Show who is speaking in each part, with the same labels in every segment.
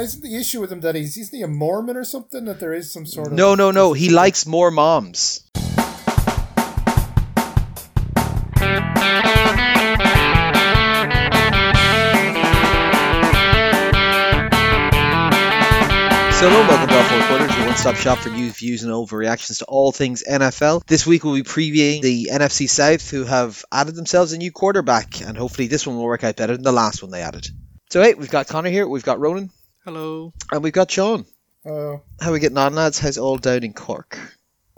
Speaker 1: isn't the issue with him that he's isn't he a Mormon or something? That there is some sort of
Speaker 2: No, no, no. He likes more moms. So hello, welcome to our four quarters, your one-stop shop for news, views, and overreactions to all things NFL. This week we'll be previewing the NFC South, who have added themselves a new quarterback, and hopefully this one will work out better than the last one they added. So hey, we've got Connor here, we've got Ronan,
Speaker 3: Hello.
Speaker 2: and we've got Sean.
Speaker 1: Uh,
Speaker 2: How are we getting on, lads? How's all down in Cork?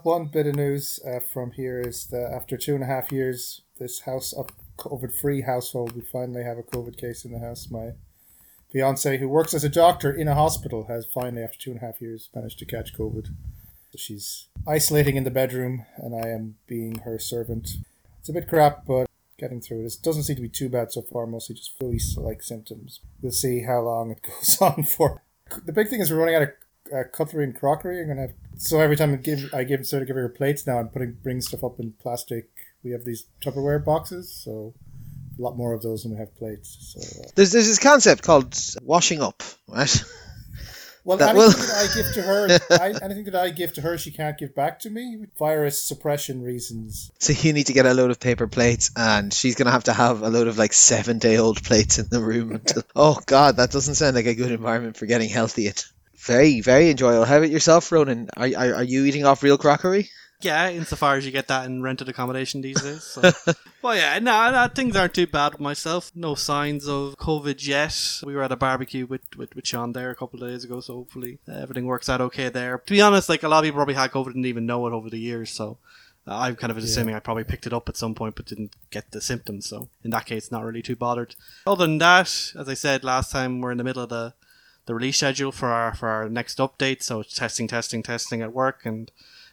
Speaker 1: one bit of news uh, from here is that after two and a half years, this house of COVID-free household, we finally have a COVID case in the house. My fiance, who works as a doctor in a hospital, has finally, after two and a half years, managed to catch COVID. She's isolating in the bedroom, and I am being her servant. It's a bit crap, but getting through. It doesn't seem to be too bad so far, mostly just flu-like symptoms. We'll see how long it goes on for. The big thing is we're running out of uh, cutlery and crockery. I'm gonna have so every time I give I give instead of giving her plates now, I'm putting bringing stuff up in plastic. We have these Tupperware boxes, so a lot more of those than we have plates. So uh,
Speaker 2: There's there's this concept called washing up, right?
Speaker 1: well,
Speaker 2: That
Speaker 1: anything
Speaker 2: will-
Speaker 1: that I give to her, I, anything that I give to her, she can't give back to me. Virus suppression reasons.
Speaker 2: So you need to get a load of paper plates, and she's gonna have to have a load of like seven day old plates in the room. Until, oh God, that doesn't sound like a good environment for getting healthy. in. Very very enjoyable. How about yourself, Ronan? Are are, are you eating off real crockery?
Speaker 3: Yeah, insofar as you get that in rented accommodation these days. So. well, yeah, no, no, things aren't too bad with myself. No signs of COVID yet. We were at a barbecue with, with, with Sean there a couple of days ago, so hopefully everything works out okay there. To be honest, like a lot of people probably had COVID and didn't even know it over the years, so uh, I'm kind of assuming I probably picked it up at some point but didn't get the symptoms. So in that case, not really too bothered. Other than that, as I said last time, we're in the middle of the the release schedule for our for our next update. So it's testing, testing, testing at work, and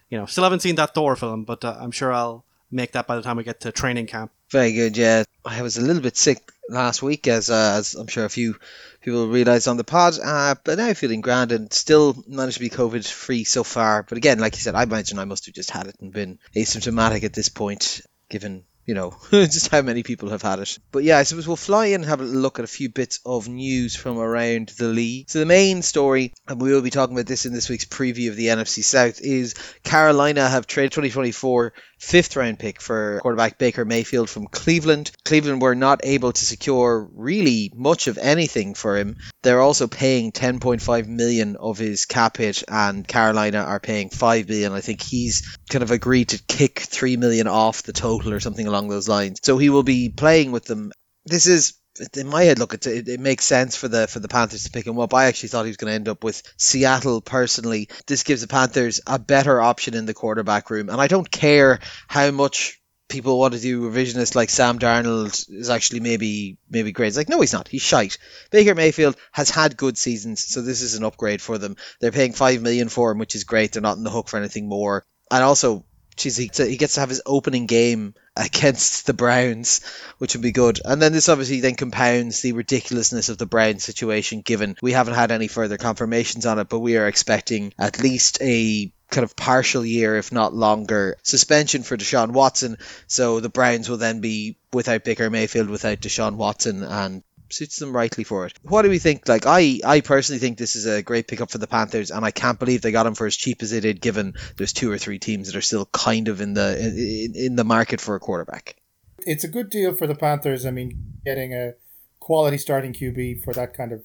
Speaker 3: you know, still haven't seen that Thor film, but uh, I'm sure I'll make that by the time we get to training camp.
Speaker 2: Very good. Yeah, I was a little bit sick last week, as uh, as I'm sure a few people realised on the pod. Uh, but now feeling grand and still managed to be COVID free so far. But again, like you said, I imagine I must have just had it and been asymptomatic at this point, given you know just how many people have had it. But yeah, I suppose we'll fly in and have a look at a few bits of news from around the league. So the main story, and we will be talking about this in this week's preview of the NFC South, is Carolina have traded 2024 fifth round pick for quarterback Baker Mayfield from Cleveland. Cleveland were not able to secure really much of anything for him. They're also paying 10.5 million of his cap hit, and Carolina are paying 5 million. I think he's kind of agreed to kick 3 million off the total or something along those lines. So he will be playing with them. This is in my head, look, it, it, makes sense for the for the Panthers to pick him up. I actually thought he was going to end up with Seattle personally. This gives the Panthers a better option in the quarterback room, and I don't care how much people want to do revisionists like Sam Darnold is actually maybe maybe great. It's like no, he's not. He's shite. Baker Mayfield has had good seasons, so this is an upgrade for them. They're paying five million for him, which is great. They're not in the hook for anything more, and also. Geez, he, he gets to have his opening game against the Browns, which would be good. And then this obviously then compounds the ridiculousness of the Browns situation, given we haven't had any further confirmations on it, but we are expecting at least a kind of partial year, if not longer, suspension for Deshaun Watson. So the Browns will then be without Baker Mayfield, without Deshaun Watson, and suits them rightly for it. What do we think? Like I, I personally think this is a great pickup for the Panthers, and I can't believe they got him for as cheap as they did, given there's two or three teams that are still kind of in the in, in the market for a quarterback.
Speaker 1: It's a good deal for the Panthers. I mean, getting a quality starting QB for that kind of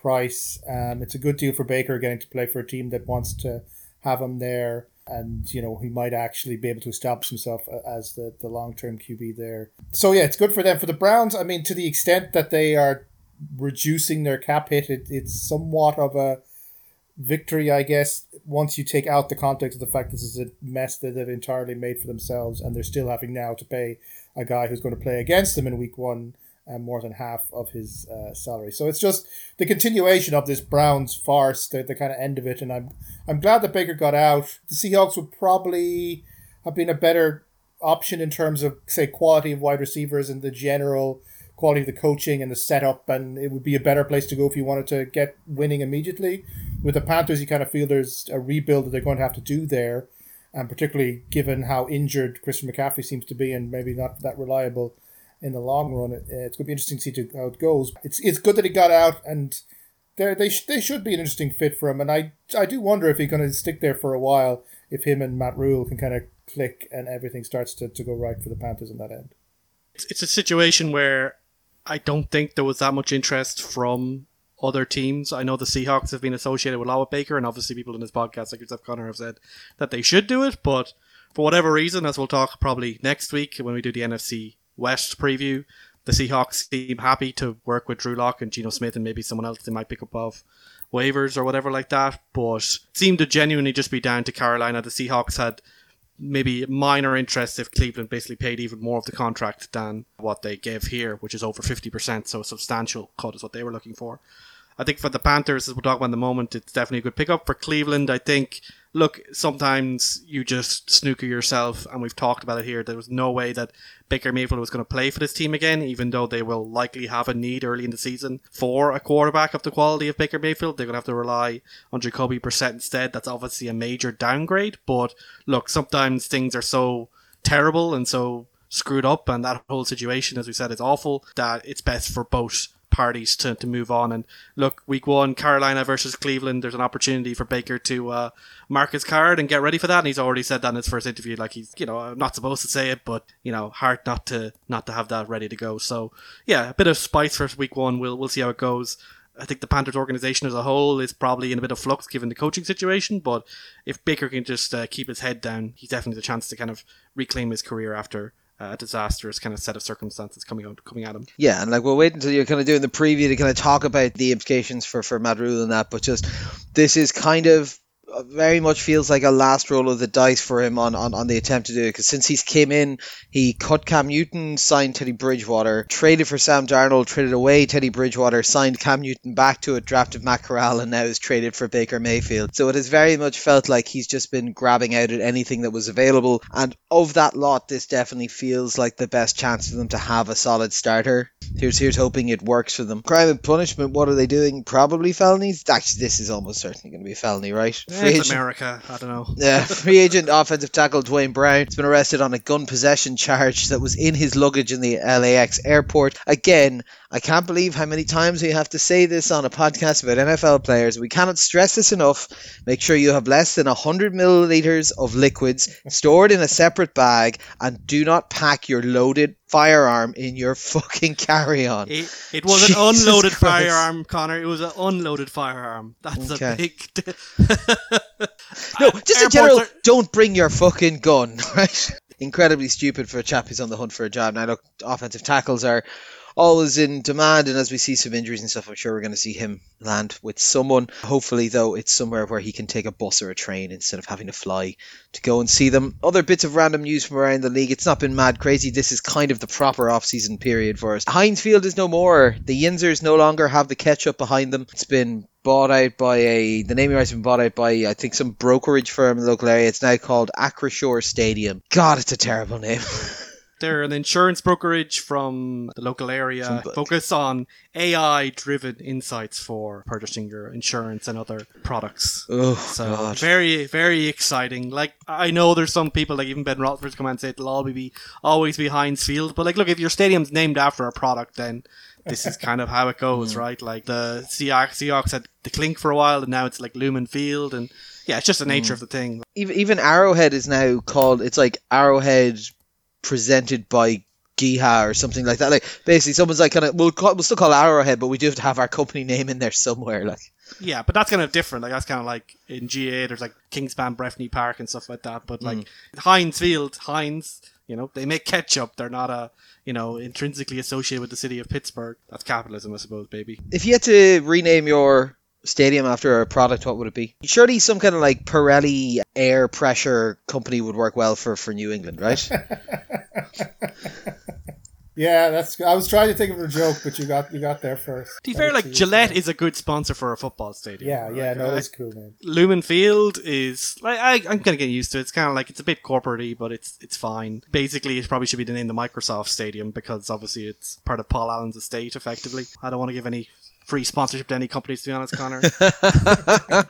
Speaker 1: price. Um, it's a good deal for Baker getting to play for a team that wants to have him there. And, you know, he might actually be able to establish himself uh, as the, the long term QB there. So, yeah, it's good for them. For the Browns, I mean, to the extent that they are reducing their cap hit, it, it's somewhat of a victory, I guess, once you take out the context of the fact this is a mess that they've entirely made for themselves, and they're still having now to pay a guy who's going to play against them in week one uh, more than half of his uh, salary. So it's just the continuation of this Browns farce, the, the kind of end of it, and I'm I'm glad that Baker got out. The Seahawks would probably have been a better option in terms of say quality of wide receivers and the general quality of the coaching and the setup, and it would be a better place to go if you wanted to get winning immediately. With the Panthers, you kind of feel there's a rebuild that they're going to have to do there, and particularly given how injured Christian McCaffrey seems to be and maybe not that reliable in the long run. It, it's going to be interesting to see how it goes. It's it's good that he got out, and they they sh- they should be an interesting fit for him, and I I do wonder if he's going to stick there for a while. If him and Matt Rhule can kind of click and everything starts to, to go right for the Panthers on that end.
Speaker 3: It's, it's a situation where I don't think there was that much interest from other teams. I know the Seahawks have been associated with a Baker, and obviously people in this podcast, like yourself, Connor, have said that they should do it. But for whatever reason, as we'll talk probably next week when we do the NFC West preview, the Seahawks seem happy to work with Drew Lock and Geno Smith and maybe someone else they might pick up off waivers or whatever like that. But seemed to genuinely just be down to Carolina. The Seahawks had maybe minor interest if Cleveland basically paid even more of the contract than what they gave here, which is over 50%. So a substantial cut is what they were looking for. I think for the Panthers, as we'll talk about in the moment, it's definitely a good pickup. For Cleveland, I think, look, sometimes you just snooker yourself, and we've talked about it here. There was no way that Baker Mayfield was going to play for this team again, even though they will likely have a need early in the season for a quarterback of the quality of Baker Mayfield. They're going to have to rely on Jacoby Brissett instead. That's obviously a major downgrade, but look, sometimes things are so terrible and so screwed up, and that whole situation, as we said, is awful, that it's best for both parties to, to move on. And look, week one, Carolina versus Cleveland, there's an opportunity for Baker to uh, mark his card and get ready for that. And he's already said that in his first interview. Like he's, you know, not supposed to say it, but you know, hard not to not to have that ready to go. So yeah, a bit of spice for week one. We'll we'll see how it goes. I think the Panthers organization as a whole is probably in a bit of flux given the coaching situation. But if Baker can just uh, keep his head down, he's definitely the chance to kind of reclaim his career after a disastrous kind of set of circumstances coming out coming at him.
Speaker 2: Yeah, and like we'll wait until you're kind of doing the preview to kind of talk about the implications for for Matt Rhule and that, but just this is kind of Uh, very much feels like a last roll of the dice for him on, on, on the attempt to do it because since he's came in he cut Cam Newton signed Teddy Bridgewater traded for Sam Darnold traded away Teddy Bridgewater signed Cam Newton back to it drafted Matt Corral and now is traded for Baker Mayfield. So it has very much felt like he's just been grabbing out at anything that was available and of that lot this definitely feels like the best chance for them to have a solid starter here's here's hoping it works for them crime and punishment what are they doing probably felonies actually this is almost certainly going to be a felony right eh,
Speaker 3: Free it's America. I don't know.
Speaker 2: Yeah, free agent offensive tackle Duane Brown has been arrested on a gun possession charge that was in his luggage in the LAX airport. Again, I can't believe how many times we have to say this on a podcast about NFL players. We cannot stress this enough. Make sure you have less than 100 milliliters of liquids stored in a separate bag and do not pack your loaded firearm in your fucking carry-on.
Speaker 3: It, it was Jesus an unloaded Christ. firearm, Connor. It was an unloaded firearm. That's okay. a big.
Speaker 2: no, just in general, are... don't bring your fucking gun, right? Incredibly stupid for a chap who's on the hunt for a job. Now, look, offensive tackles are always in demand. And as we see some injuries and stuff, I'm sure we're going to see him land with someone. Hopefully, though, it's somewhere where he can take a bus or a train instead of having to fly to go and see them. Other bits of random news from around the league. It's not been mad crazy. This is kind of the proper off-season period for us. Heinz Field is no more. The Yinzers no longer have the ketchup behind them. It's been bought out by a the naming rights been bought out by I think some brokerage firm in the local area. It's now called Acrisure Stadium. God, it's a terrible name.
Speaker 3: They're an insurance brokerage from the local area. Focus on AI driven insights for purchasing your insurance and other products.
Speaker 2: Oh,
Speaker 3: so
Speaker 2: God.
Speaker 3: very, very exciting. Like I know there's some people like even Ben Roethlisberger come and say it'll always be always be Heinz Field, but like look if your stadium's named after a product, then this is kind of how it goes, mm. right? Like the Seahawks, Seahawks had the clink for a while, and now it's like Lumen Field, and yeah, it's just the nature mm. of the thing.
Speaker 2: Even even Arrowhead is now called. It's like Arrowhead presented by GEHA or something like that. Like basically, someone's like kind of we'll call, we'll still call Arrowhead, but we do have to have our company name in there somewhere. Like
Speaker 3: yeah, but that's kind of different. Like that's kind of like in GAA, there's like Kingspan, Breffni Park, and stuff like that. But like mm. Heinz Field, Heinz, you know, they make ketchup. They're not a you know intrinsically associated with the city of Pittsburgh. That's capitalism, I suppose, baby.
Speaker 2: If you had to rename your stadium after a product, what would it be? Surely some kind of like Pirelli air pressure company would work well for, for New England, right?
Speaker 1: yeah, that's. I was trying to think of a joke, but you got you got there first.
Speaker 3: To be fair, like Gillette is a good sponsor for a football stadium.
Speaker 1: Yeah, yeah, no, that's cool, man.
Speaker 3: Lumen Field is like I, I'm gonna get used to it. It's kind of like it's a bit corporatey, but it's it's fine. Basically, it probably should be the name the Microsoft Stadium because obviously it's part of Paul Allen's estate. Effectively, I don't want to give any free sponsorship to any companies, to be honest, Connor.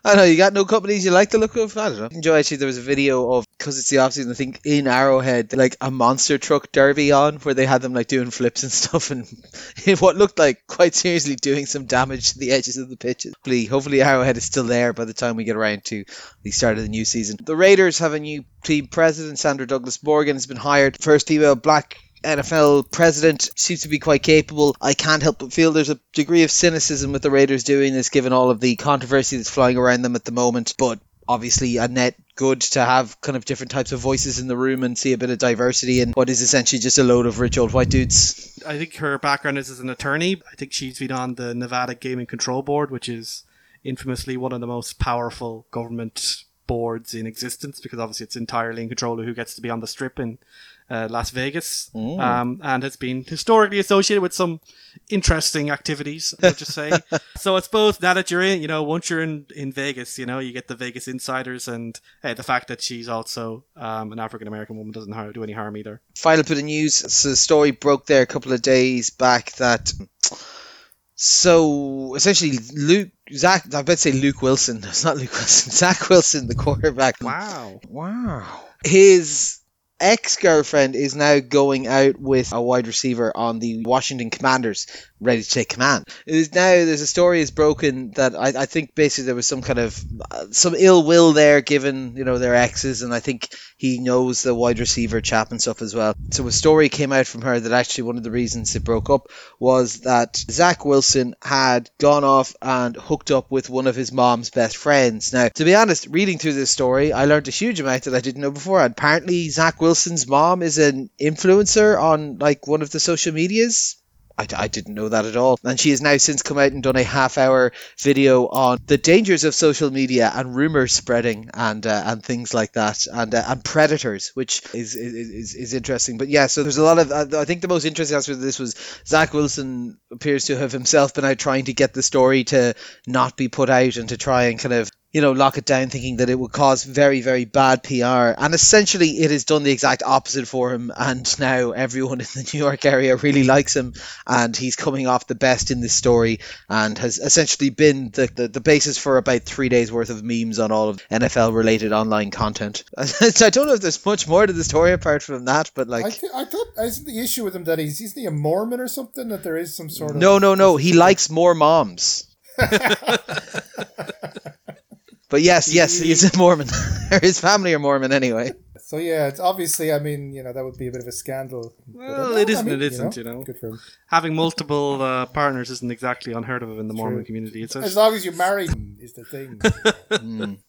Speaker 2: I know you got no companies you like the look of. I don't know. Enjoy actually. There was a video of because it's the off season. I think in Arrowhead, like a monster truck derby on where they had them like doing flips and stuff, and what looked like quite seriously doing some damage to the edges of the pitches. Hopefully, hopefully Arrowhead is still there by the time we get around to the start of the new season. The Raiders have a new team president. Sandra Douglas Morgan has been hired, first female black NFL president seems to be quite capable. I can't help but feel there's a degree of cynicism with the Raiders doing this, given all of the controversy that's flying around them at the moment. But obviously, a net good to have kind of different types of voices in the room and see a bit of diversity in what is essentially just a load of rich old white dudes.
Speaker 3: I think her background is as an attorney. I think she's been on the Nevada Gaming Control Board, which is infamously one of the most powerful government boards in existence because obviously it's entirely in control of who gets to be on the strip in uh, Las Vegas,
Speaker 2: Mm.
Speaker 3: um, and has been historically associated with some interesting activities. I'll just say. so I suppose now that you're in, you know, once you're in in Vegas, you know, you get the Vegas insiders, and hey, the fact that she's also um, an African American woman doesn't har- do any harm either.
Speaker 2: Final bit of news. So the story broke there a couple of days back that. So essentially, Luke, Zach, I bet say Luke Wilson. It's not Luke Wilson. Zach Wilson, the quarterback.
Speaker 3: Wow.
Speaker 2: Wow. His ex girlfriend is now going out with a wide receiver on the Washington Commanders, ready to take command. It is now there's a story is broken that I, I think basically there was some kind of uh, some ill will there given you know their exes, and I think he knows the wide receiver chap and stuff as well. So a story came out from her that actually one of the reasons it broke up was that Zach Wilson had gone off and hooked up with one of his mom's best friends. Now, to be honest, reading through this story, I learned a huge amount that I didn't know before. Apparently, Zach Wilson's mom is an influencer on like one of the social medias. I, I didn't know that at all. And she has now since come out and done a half hour video on the dangers of social media and rumors spreading and uh, and things like that and uh, and predators, which is, is is interesting. But yeah, so there's a lot of uh, I think the most interesting aspect of this was Zach Wilson appears to have himself been out trying to get the story to not be put out and to try and kind of you know, lock it down thinking that it would cause very, very bad PR. And essentially, it has done the exact opposite for him. And now everyone in the New York area really likes him. And he's coming off the best in this story and has essentially been the, the, the basis for about three days worth of memes on all of NFL related online content. I don't know if there's much more to the story apart from that, but like.
Speaker 1: I, th- I thought isn't the issue with him that he's isn't he a Mormon or something that there is some sort of
Speaker 2: No, no, no. He likes more moms. But yes, yes, he's a Mormon. his family are Mormon anyway.
Speaker 1: So yeah, it's obviously. I mean, you know, that would be a bit of a scandal.
Speaker 3: Well, it
Speaker 1: I mean,
Speaker 3: it isn't, you know.
Speaker 1: Good for him.
Speaker 3: Having multiple uh, partners isn't exactly unheard of in the Mormon
Speaker 1: True.
Speaker 3: community. It's
Speaker 1: As long as you marry him is the thing.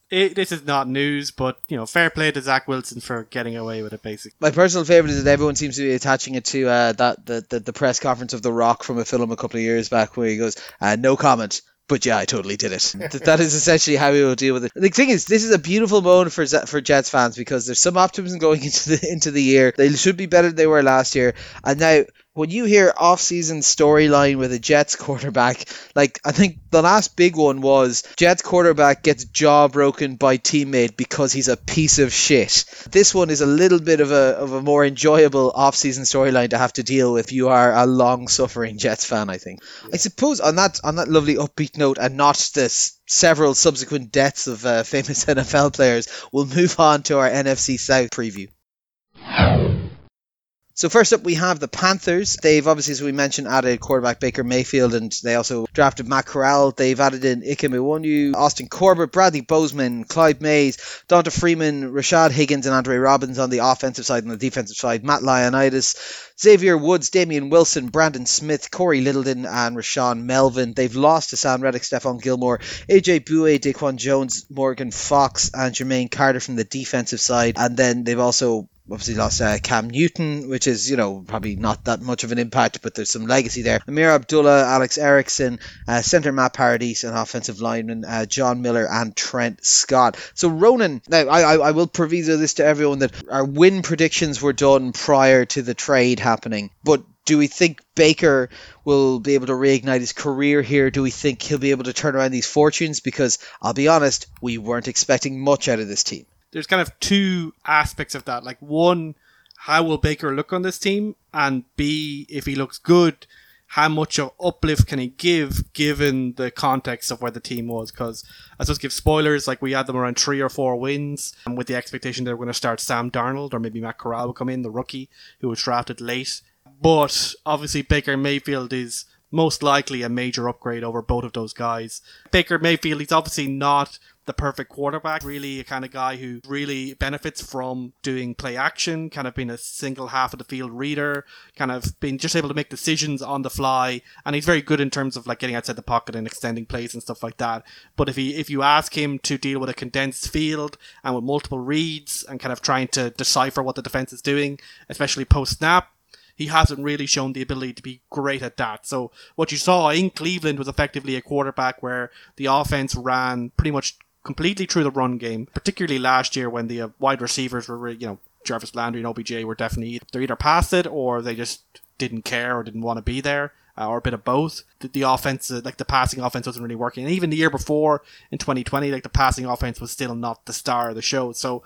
Speaker 3: it, this is not news, but you know, fair play to Zach Wilson for getting away with it. Basically,
Speaker 2: My personal favorite is that everyone seems to be attaching it to uh, that the, the the press conference of The Rock from a film a couple of years back, where he goes, uh, "No comment." But yeah, I totally did it. Th- that is essentially how we will deal with it. The thing is, this is a beautiful moment for for Jets fans because there's some optimism going into the into the year. They should be better than they were last year. And now, when you hear off-season storyline with a Jets quarterback, like I think the last big one was Jets quarterback gets jaw broken by teammate because he's a piece of shit. This one is a little bit of a of a more enjoyable off-season storyline to have to deal with if you are a long-suffering Jets fan. I think. I suppose on that on that lovely upbeat note, and not this several subsequent deaths of uh, famous NFL players, we'll move on to our NFC South preview. So first up, we have the Panthers. They've obviously, as we mentioned, added quarterback Baker Mayfield, and they also drafted Matt Corral. They've added in Ike Ekwonu, Austin Corbett, Bradley Bozeman, Cade Mays, D'Onta Foreman, Rashard Higgins, and Andre Roberts on the offensive side. and the defensive side, Matt Ioannidis, Xavier Woods, Damien Wilson, Brandon Smith, Cory Littleton, and Rashaan Melvin. They've lost to Sam Reddick, Stephon Gilmore, AJ Bouye, Daquan Jones, Morgan Fox, and Jermaine Carter from the defensive side. And then they've also obviously lost uh, Cam Newton, which is, you know, probably not that much of an impact, but there's some legacy there. Ameer Abdullah, Alex Erickson, uh, centre Matt Paradis, and offensive lineman uh, John Miller and Trent Scott. So Ronan, now I, I, I will proviso this to everyone that our win predictions were done prior to the trade happening, but do we think Baker will be able to reignite his career here? Do we think he'll be able to turn around these fortunes? Because I'll be honest, we weren't expecting much out of this team.
Speaker 3: There's kind of two aspects of that. Like one, how will Baker look on this team, and B, if he looks good, how much of uplift can he give given the context of where the team was? Because I suppose give spoilers, like we had them around three or four wins, and with the expectation they were going to start Sam Darnold or maybe Matt Corral will come in, the rookie who was drafted late. But obviously Baker Mayfield is most likely a major upgrade over both of those guys. Baker Mayfield, he's obviously not the perfect quarterback, really a kind of guy who really benefits from doing play action, kind of being a single half of the field reader, kind of being just able to make decisions on the fly. And he's very good in terms of like getting outside the pocket and extending plays and stuff like that. But if he if you ask him to deal with a condensed field and with multiple reads and kind of trying to decipher what the defense is doing, especially post snap, he hasn't really shown the ability to be great at that. So what you saw in Cleveland was effectively a quarterback where the offense ran pretty much completely through the run game, particularly last year when the uh, wide receivers were, you know, Jarvis Landry and OBJ were definitely they're either past it or they just didn't care or didn't want to be there. Uh, or a bit of both. The, the offense, uh, like the passing offense, wasn't really working. And even the year before in 2020, like the passing offense was still not the star of the show. So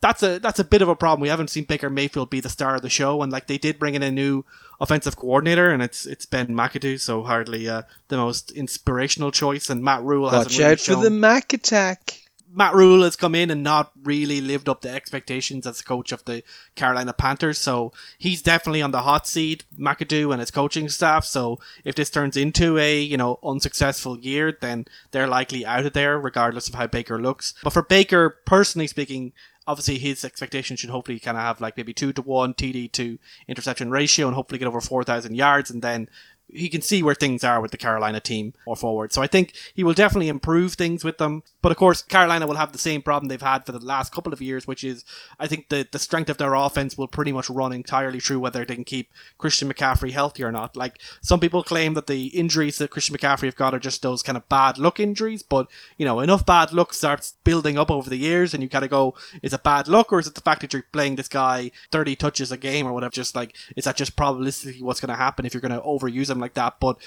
Speaker 3: that's a that's a bit of a problem. We haven't seen Baker Mayfield be the star of the show, and like they did bring in a new offensive coordinator, and it's it's Ben McAdoo, so hardly uh, the most inspirational choice. And Matt Rhule
Speaker 2: Watch
Speaker 3: hasn't really
Speaker 2: out for the Mac attack.
Speaker 3: Matt Rhule has come in and not really lived up to expectations as coach of the Carolina Panthers. So he's definitely on the hot seat, McAdoo and his coaching staff. So if this turns into a, you know, unsuccessful year, then they're likely out of there, regardless of how Baker looks. But for Baker, personally speaking, obviously his expectation should hopefully kind of have like maybe two to one TD to interception ratio and hopefully get over 4,000 yards and then he can see where things are with the Carolina team or forward. So I think he will definitely improve things with them. But of course, Carolina will have the same problem they've had for the last couple of years, which is I think the, the strength of their offense will pretty much run entirely through whether they can keep Christian McCaffrey healthy or not. Like some people claim that the injuries that Christian McCaffrey have got are just those kind of bad luck injuries, but you know, enough bad luck starts building up over the years and you kind of go, is it bad luck or is it the fact that you're playing this guy 30 touches a game or whatever? Just like, is that just probabilistically what's going to happen if you're going to overuse him like that? But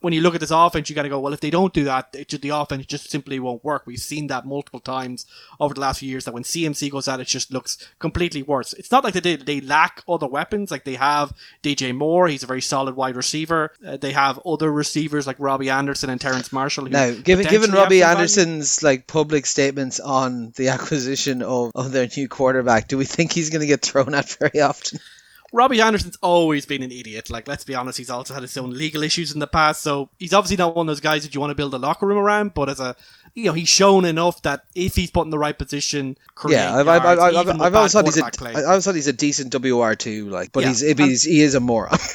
Speaker 3: when you look at this offense, you got to go, well, if they don't do that, it, ju- the offense just simply won't work. We've seen that multiple times over the last few years that when CMC goes out, it just looks completely worse. It's not like they did, they lack other weapons. Like they have DJ Moore, he's a very solid wide receiver. Uh, they have other receivers like Robbie Anderson and Terrace Marshall.
Speaker 2: Now, given given Robbie
Speaker 3: some value.
Speaker 2: Anderson's like public statements on the acquisition of, of their new quarterback, do we think he's going to get thrown at very often?
Speaker 3: Robbie Anderson's always been an idiot. Like, let's be honest, he's also had his own legal issues in the past. So he's obviously not one of those guys that you want to build a locker room around. But as a, you know, he's shown enough that if he's put in the right position,
Speaker 2: Yeah, I've, I've, I've, I've, I've always thought he's a,
Speaker 3: play.
Speaker 2: I always thought he's a decent WR two, like, but
Speaker 3: Yeah,
Speaker 2: he's, he's he is a moron.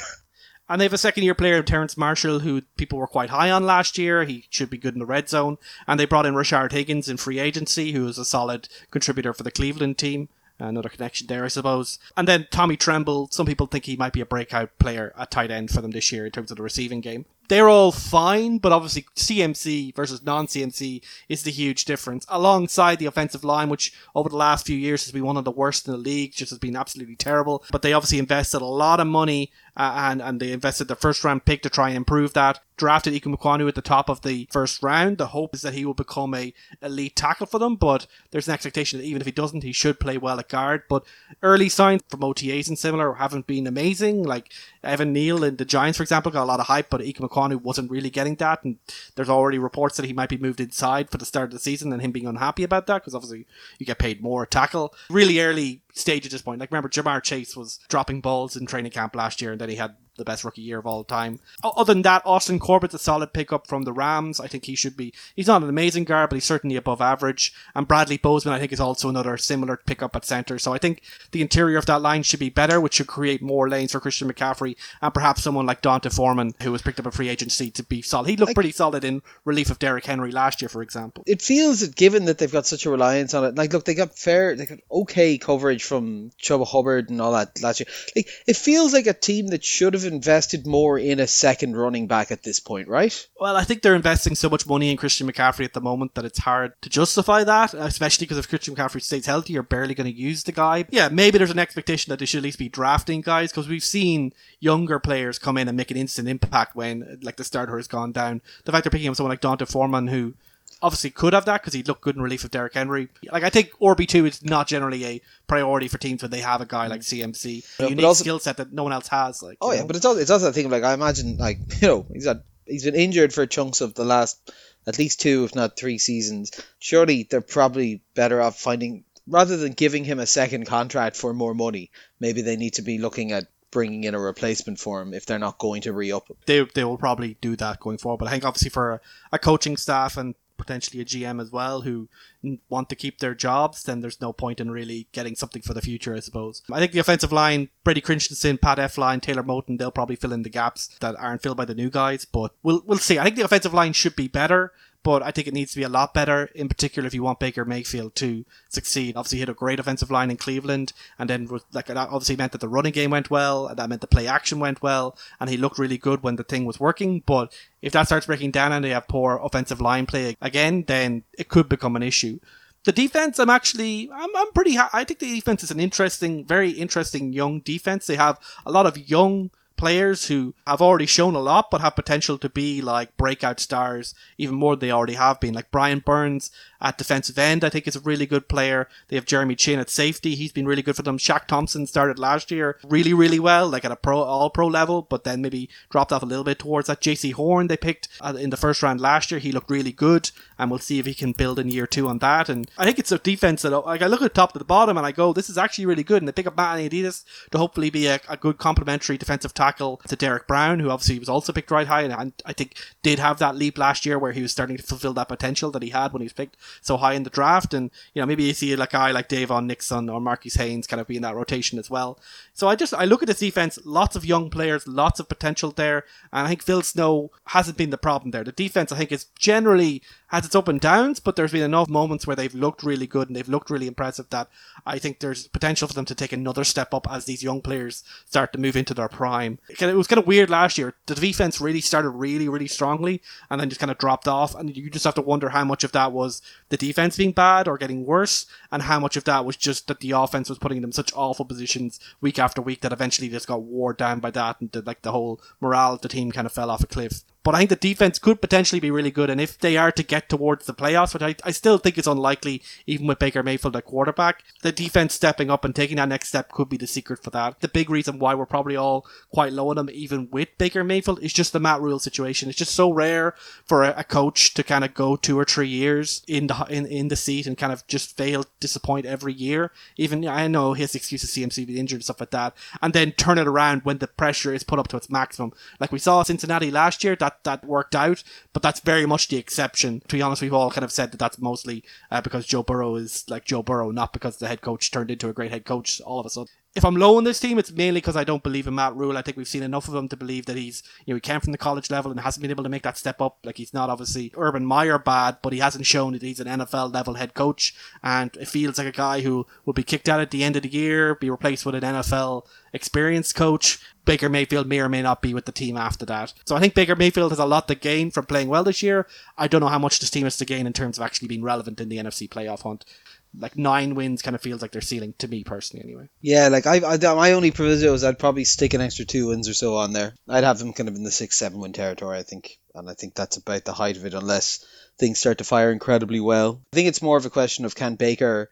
Speaker 3: And they have a second year player, Terrace Marshall, who people were quite high on last year. He should be good in the red zone. And they brought in Rashard Higgins in free agency, who is a solid contributor for the Cleveland team. Another connection there, I suppose. And then Tommy Tremble, some people think he might be a breakout player at tight end for them this year in terms of the receiving game. They're all fine, but obviously CMC versus non CMC is the huge difference. Alongside the offensive line, which over the last few years has been one of the worst in the league, just has been absolutely terrible. But they obviously invested a lot of money uh, and and they invested their first round pick to try and improve that. Drafted Ekwonu at the top of the first round. The hope is that he will become a elite tackle for them, but there's an expectation that even if he doesn't, he should play well at guard. But early signs from OTAs and similar haven't been amazing. Like Evan Neal in the Giants, for example, got a lot of hype, but Ekwonu wasn't really getting that. And there's already reports that he might be moved inside for the start of the season, and him being unhappy about that because obviously you get paid more tackle. Really early stage at this point. Like remember, Ja'Marr Chase was dropping balls in training camp last year, and then he had the best rookie year of all time. Other than that, Austin Corbett's a solid pickup from the Rams. I think he should be. He's not an amazing guard, but he's certainly above average. And Bradley Bozeman, I think, is also another similar pickup at center. So I think the interior of that line should be better, which should create more lanes for Christian McCaffrey and perhaps someone like D'Onta Foreman, who was picked up a free agency to be solid. He looked pretty solid in relief of Derrick Henry last year, for example.
Speaker 2: it feels that given that they've got such a reliance on it, like look, they got fair, they got okay coverage from Chuba Hubbard and all that last year. Like it feels like a team that should have invested more in a second running back at this point, right?
Speaker 3: Well, I think they're investing so much money in Christian McCaffrey at the moment that it's hard to justify that, especially because if Christian McCaffrey stays healthy, you're barely going to use the guy. Yeah, maybe there's an expectation that they should at least be drafting guys because we've seen younger players come in and make an instant impact when, like, the starter has gone down. The fact they're picking up someone like D'Onta Foreman, who obviously could have that because he'd look good in relief of Derrick Henry. Like I think RB two is not generally a priority for teams when they have a guy like mm. CMC, a
Speaker 2: but
Speaker 3: unique
Speaker 2: also-
Speaker 3: skill set that no one else has. Like,
Speaker 2: Oh yeah,
Speaker 3: know?
Speaker 2: but it's also it's also a thing like I imagine like you know he's had he's been injured for chunks of the last at least two if not three seasons. Surely they're probably better off finding rather than giving him a second contract for more money. Maybe they need to be looking at bringing in a replacement for him if they're not going to re-up him.
Speaker 3: they they will probably do that going forward. But I think obviously for a, a coaching staff and potentially a GM as well who want to keep their jobs, then there's no point in really getting something for the future, I suppose. I think the offensive line, Brady Christensen, Pat Elflein, Taylor Moton, they'll probably fill in the gaps that aren't filled by the new guys. But we'll we'll see. I think the offensive line should be better. But I think it needs to be a lot better, in particular if you want Baker Mayfield to succeed. Obviously, he had a great offensive line in Cleveland, and then like that obviously meant that the running game went well, and that meant the play action went well, and he looked really good when the thing was working. But if that starts breaking down and they have poor offensive line play again, then it could become an issue. The defense, I'm actually, I'm, I'm pretty. Ha- I think the defense is an interesting, very interesting young defense. They have a lot of young players who have already shown a lot but have potential to be like breakout stars even more than they already have been. Like Brian Burns at defensive end. I think is a really good player. They have Jeremy Chinn at safety. He's been really good for them. Shaq Thompson started last year really really well like at a pro all pro level but then maybe dropped off a little bit towards that. Jaycee Horn they picked uh, in the first round last year. He looked really good and we'll see if he can build in year two on that. And I think it's a defense that like I look at top to the bottom and I go this is actually really good and they pick up Matt Ioannidis to hopefully be a, a good complementary defensive tackle to Derrick Brown, who obviously was also picked right high, and I think did have that leap last year where he was starting to fulfill that potential that he had when he was picked so high in the draft. And you know, maybe you see like a guy like Daviyon Nixon or Marquis Haynes kind of be in that rotation as well. So I just I look at this defense, lots of young players, lots of potential there, and I think Phil Snow hasn't been the problem there. The defense I think is generally has its up and downs, but there's been enough moments where they've looked really good and they've looked really impressive that I think there's potential for them to take another step up as these young players start to move into their prime. It was kind of weird last year. The defense really started really, really strongly and then just kind of dropped off. And you just have to wonder how much of that was the defense being bad or getting worse, and how much of that was just that the offense was putting them in such awful positions week after week that eventually just got wore down by that and the, like the whole morale of the team kind of fell off a cliff. But I think the defense could potentially be really good. And if they are to get towards the playoffs, which I, I still think is unlikely, even with Baker Mayfield at quarterback, the defense stepping up and taking that next step could be the secret for that. The big reason why we're probably all quite low on them, even with Baker Mayfield, is just the Matt Rhule situation. It's just so rare for a, a coach to kind of go two or three years in the in, in the seat and kind of just fail, disappoint every year. Even I know his excuse is CMC being injured and stuff like that, and then turn it around when the pressure is put up to its maximum. Like we saw Cincinnati last year, that that worked out, but that's very much the exception. To be honest, we've all kind of said that that's mostly uh, because Joe Burrow is like Joe Burrow, not because the head coach turned into a great head coach all of a sudden. If I'm low on this team, it's mainly because I don't believe in Matt Rhule. I think we've seen enough of him to believe that he's, you know, he came from the college level and hasn't been able to make that step up. Like he's not obviously Urban Meyer bad, but he hasn't shown that he's an NFL level head coach. And it feels like a guy who will be kicked out at the end of the year, be replaced with an NFL experienced coach. Baker Mayfield may or may not be with the team after that. So I think Baker Mayfield has a lot to gain from playing well this year. I don't know how much this team has to gain in terms of actually being relevant in the NFC playoff hunt. Like nine wins kind of feels like their ceiling to me personally, anyway.
Speaker 2: Yeah, like I, I my only proviso is I'd probably stick an extra two wins or so on there. I'd have them kind of in the six, seven win territory, I think, and I think that's about the height of it, unless things start to fire incredibly well. I think it's more of a question of can Baker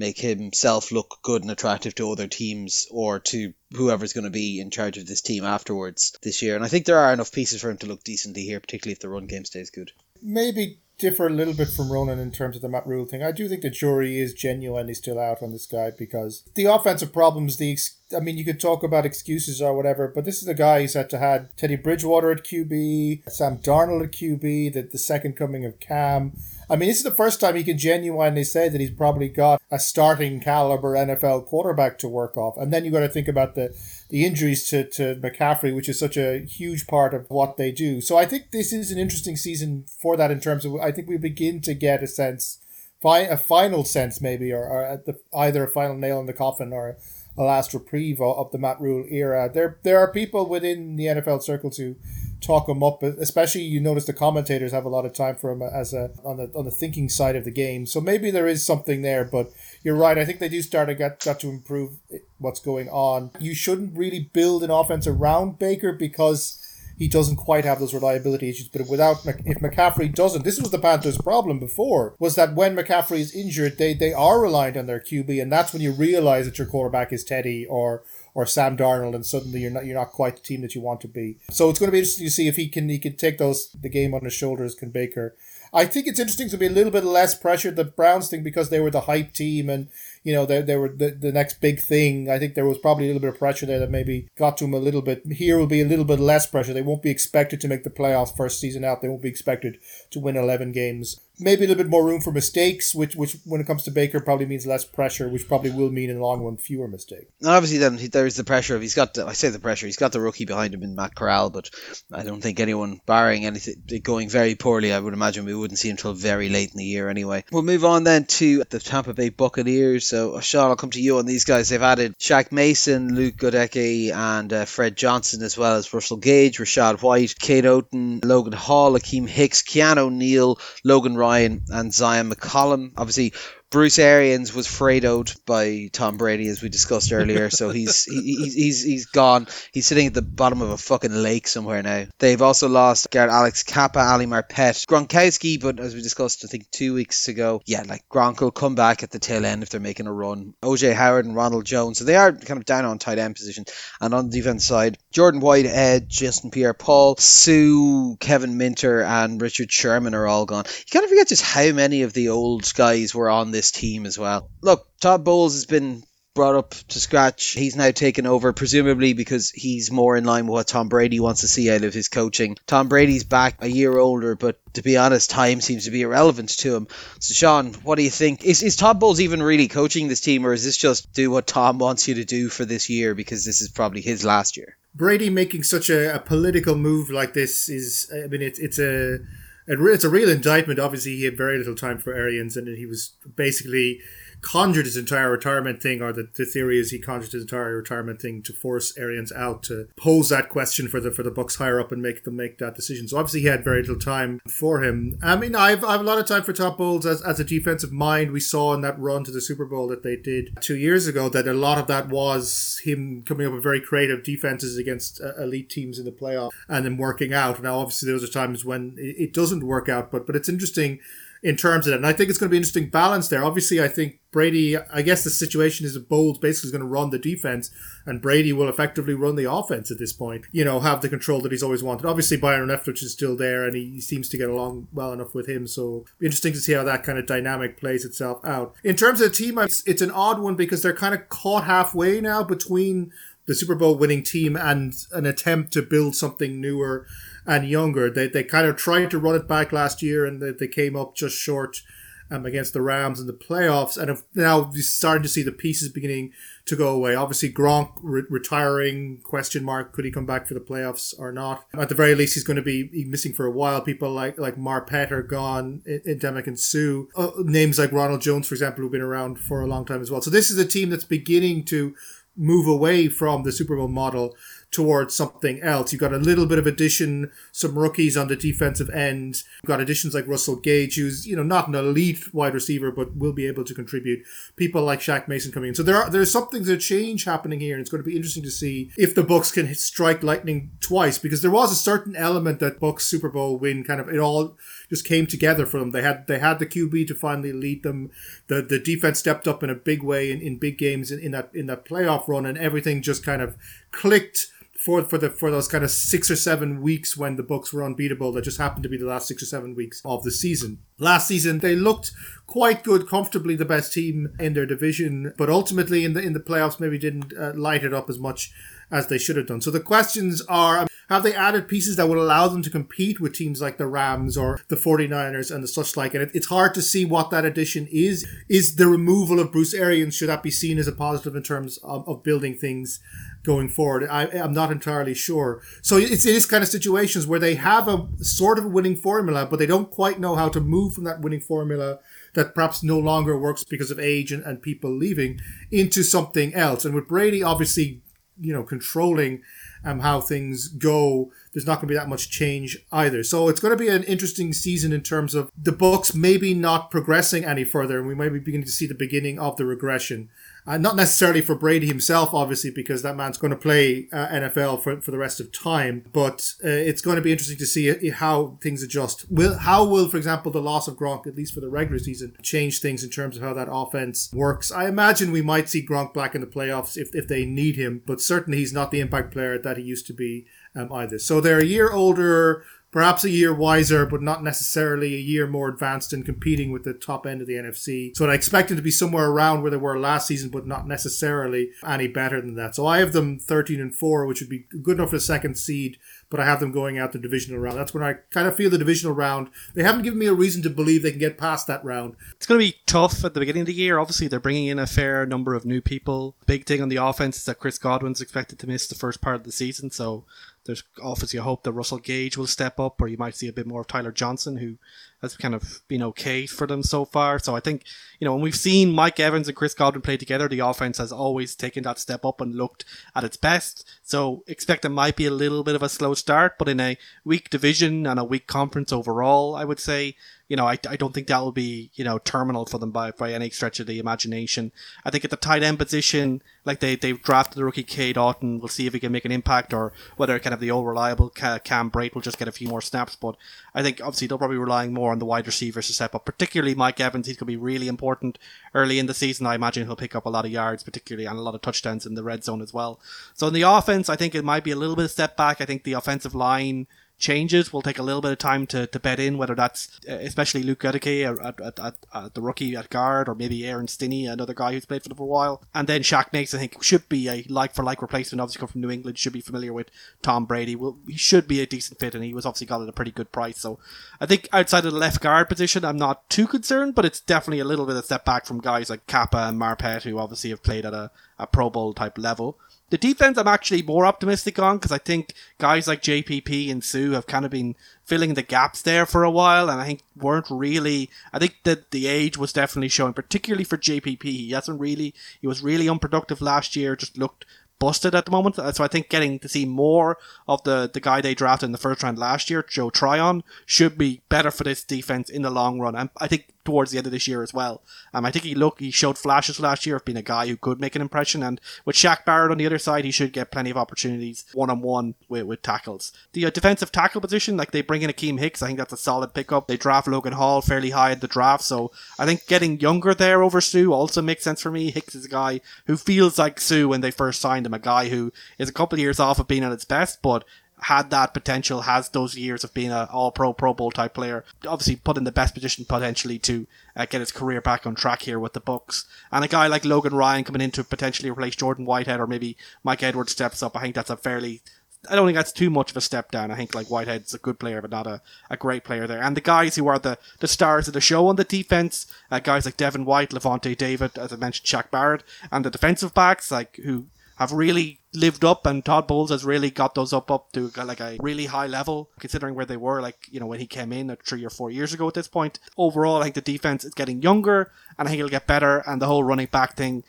Speaker 2: make himself look good and attractive to other teams or to whoever's going to be in charge of this team afterwards this year. And I think there are enough pieces for him to look decently here, particularly if the run game stays good.
Speaker 1: Maybe differ a little bit from Ronan in terms of the Matt Rhule thing. I do think the jury is genuinely still out on this guy because the offensive problems, the ex- I mean, you could talk about excuses or whatever, but this is a guy who's had to had Teddy Bridgewater at QB, Sam Darnold at QB, the, the second coming of Cam. I mean, this is the first time he can genuinely say that he's probably got a starting caliber NFL quarterback to work off. And then you got to think about the the injuries to, to McCaffrey, which is such a huge part of what they do. So I think this is an interesting season for that in terms of I think we begin to get a sense, fi- a final sense maybe, or, or at the, either a final nail in the coffin or a last reprieve of, the Matt Rhule era. There there are people within the NFL circles who talk him up, especially you notice the commentators have a lot of time for him as a on the on the thinking side of the game. So maybe there is something there, but you're right. I think they do start to get got to improve what's going on. You shouldn't really build an offense around Baker because he doesn't quite have those reliability issues. But without if McCaffrey doesn't, this was the Panthers' problem before was that when McCaffrey is injured, they they are reliant on their QB, and that's when you realize that your quarterback is Teddy or or Sam Darnold, and suddenly you're not you're not quite the team that you want to be. So it's going to be interesting to see if he can he can take those the game on his shoulders. Can Baker? I think it's interesting to be a little bit less pressured the Browns thing because they were the hype team and you know they, they were the, the next big thing. I think there was probably a little bit of pressure there that maybe got to him a little bit. Here will be a little bit less pressure. They won't be expected to make the playoffs first season out. They won't be expected to win eleven games maybe a little bit more room for mistakes, which which when it comes to Baker probably means less pressure, which probably will mean in the long run fewer mistakes.
Speaker 2: And obviously, then there's the pressure of he's got. The, I say the pressure. He's got the rookie behind him in Matt Corral, but I don't think anyone, barring anything going very poorly, I would imagine we wouldn't see him until very late in the year anyway. We'll move on then to the Tampa Bay Buccaneers. So uh, Sean, I'll come to you on these guys. They've added Shaq Mason, Luke Goedeke, and uh, Fred Johnson, as well as Russell Gage, Rachaad White, Cade Otton, Logan Hall, Akiem Hicks, Keanu Neal, Logan Ryan, and Zyon. Ryan McCollum. Obviously, Bruce Arians was fredoed by Tom Brady, as we discussed earlier. So he's he, he's he's gone. He's sitting at the bottom of a fucking lake somewhere now. They've also lost Garrett Alex Cappa, Ali Marpet, Gronkowski, but as we discussed, I think two weeks ago, yeah, like Gronk will come back at the tail end if they're making a run. OJ Howard and Ronald Jones, so they are kind of down on tight end position. And on the defense side, Jordan Whitehead, Justin Pierre Paul, Suh, Kevin Minter, and Richard Sherman are all gone. You kind of forget just how many of the old guys were on this team as well. Look, Todd Bowles has been brought up to scratch. He's now taken over, presumably because he's more in line with what Tom Brady wants to see out of his coaching. Tom Brady's back a year older, but to be honest, time seems to be irrelevant to him. So, Sean, what do you think? Is, is Todd Bowles even really coaching this team, or is this just do what Tom wants you to do for this year because this is probably his last year?
Speaker 1: Brady making such a, a political move like this is, I mean, it's it's a it's a real indictment. Obviously, he had very little time for Arians, and he was basically conjured his entire retirement thing, or the, the theory is he conjured his entire retirement thing to force Arians out to pose that question for the for the Bucs higher up and make them make that decision. So obviously he had very little time for him. I mean, I've, I have a lot of time for Todd Bowles as, as a defensive mind. We saw in that run to the Super Bowl that they did two years ago that a lot of that was him coming up with very creative defenses against uh, elite teams in the playoff and then working out. Now, obviously, those are times when it, it doesn't work out, but but it's interesting in terms of that. And I think it's going to be an interesting balance there. Obviously, I think Brady, I guess the situation is Bowles basically is going to run the defense and Brady will effectively run the offense at this point, you know, have the control that he's always wanted. Obviously, Byron Leftwich is still there and he seems to get along well enough with him. So interesting to see how that kind of dynamic plays itself out. In terms of the team, it's, it's an odd one because they're kind of caught halfway now between the Super Bowl winning team and an attempt to build something newer and younger. They, they kind of tried to run it back last year and they, they came up just short um, against the Rams in the playoffs. And have now we're starting to see the pieces beginning to go away. Obviously, Gronk re- retiring, question mark, could he come back for the playoffs or not? At the very least, he's going to be missing for a while. People like like Marpet are gone, Ndamukong Suh. Uh, names like Ronald Jones, for example, who've been around for a long time as well. So this is a team that's beginning to move away from the Super Bowl model towards something else. You've got a little bit of addition, some rookies on the defensive end. You've got additions like Russell Gage, who's you know not an elite wide receiver, but will be able to contribute. People like Shaq Mason coming in. So there are there's something to change happening here, and it's going to be interesting to see if the Bucs can strike lightning twice because there was a certain element that Bucs Super Bowl win kind of it all just came together for them. They had they had the QB to finally lead them. The the defense stepped up in a big way in, in big games in, in that in that playoff run, and everything just kind of clicked for for the for those kind of six or seven weeks when the Bucs were unbeatable that just happened to be the last six or seven weeks of the season. Last season they looked quite good, comfortably the best team in their division, but ultimately in the in the playoffs maybe didn't uh, light it up as much as they should have done. So the questions are have they added pieces that would allow them to compete with teams like the Rams or the 49ers and the such like? And it, it's hard to see what that addition is. Is the removal of Bruce Arians, should that be seen as a positive in terms of, of building things going forward? I, am not entirely sure. So it's this kind of situations where they have a sort of a winning formula, but they don't quite know how to move from that winning formula that perhaps no longer works because of age and, and people leaving into something else. And with Brady obviously, you know, controlling um, how things go, there's not going to be that much change either. So it's going to be an interesting season in terms of the Bucs maybe not progressing any further, and we might be beginning to see the beginning of the regression. Uh, not necessarily for Brady himself, obviously, because that man's going to play uh, NFL for, for the rest of time. But uh, it's going to be interesting to see uh, how things adjust. Will how will, for example, the loss of Gronk, at least for the regular season, change things in terms of how that offense works? I imagine we might see Gronk back in the playoffs if, if they need him, but certainly he's not the impact player that he used to be um, either. So they're a year older perhaps a year wiser, but not necessarily a year more advanced in competing with the top end of the NFC. So I expect them to be somewhere around where they were last season, but not necessarily any better than that. So I have them 13 and 4, which would be good enough for the second seed, but I have them going out the divisional round. That's when I kind of feel the divisional round. They haven't given me a reason to believe they can get past that round.
Speaker 3: It's going to be tough at the beginning of the year. Obviously, they're bringing in a fair number of new people. Big thing on the offense is that Chris Godwin's expected to miss the first part of the season, so there's obviously a hope that Russell Gage will step up, or you might see a bit more of Tyler Johnson, who has kind of been okay for them so far. So I think, you know, when we've seen Mike Evans and Chris Godwin play together, the offense has always taken that step up and looked at its best. So expect it might be a little bit of a slow start, but in a weak division and a weak conference overall, I would say you know, I, I don't think that will be, you know, terminal for them by, by any stretch of the imagination. I think at the tight end position, like they, they've drafted the rookie Cade Otton. We'll see if he can make an impact or whether kind of the old reliable Cam Brate will just get a few more snaps. But I think obviously they'll probably be relying more on the wide receivers to step up, particularly Mike Evans. He's going to be really important early in the season. I imagine he'll pick up a lot of yards, particularly and a lot of touchdowns in the red zone as well. So in the offense, I think it might be a little bit of step back. I think the offensive line changes will take a little bit of time to, to bed in, whether that's uh, especially Luke at, the rookie at guard, or maybe Aaron Stinnie, another guy who's played for them for a while. And then Shaq I think, should be a like for like replacement. Obviously, come from New England, should be familiar with Tom Brady. Will he should be a decent fit, and he was obviously got at a pretty good price. So I think outside of the left guard position, I'm not too concerned, but it's definitely a little bit of step back from guys like Cappa and Marpet, who obviously have played at a, a Pro Bowl type level. The defense, I'm actually more optimistic on because I think guys like JPP and Suh have kind of been filling the gaps there for a while, and I think weren't really. I think that the age was definitely showing, particularly for JPP. He hasn't really. He was really unproductive last year. Just looked busted at the moment. Uh, so I think getting to see more of the, the guy they drafted in the first round last year, Joe Tryon, should be better for this defense in the long run. And I think towards the end of this year as well. Um, I think he looked, he showed flashes last year of being a guy who could make an impression. And with Shaq Barrett on the other side, he should get plenty of opportunities one on one with with tackles. The uh, defensive tackle position, like they bring in Akiem Hicks, I think that's a solid pickup. They draft Logan Hall fairly high in the draft, so I think getting younger there over Suh also makes sense for me. Hicks is a guy who feels like Suh when they first signed him, a guy who is a couple of years off of being at its best, but had that potential, has those years of being an all pro, Pro Bowl type player. Obviously, put in the best position potentially to uh, get his career back on track here with the Bucs. And a guy like Logan Ryan coming in to potentially replace Jordan Whitehead or maybe Mike Edwards steps up. I think that's a fairly I don't think that's too much of a step down. I think like Whitehead's a good player, but not a, a great player there. And the guys who are the, the stars of the show on the defense, uh, guys like Devin White, Lavonte David, as I mentioned, Shaq Barrett, and the defensive backs like who have really lived up and Todd Bowles has really got those up up to uh, like a really high level considering where they were like you know when he came in uh, three or four years ago at this point. Overall I think the defense is getting younger and I think it'll get better and the whole running back thing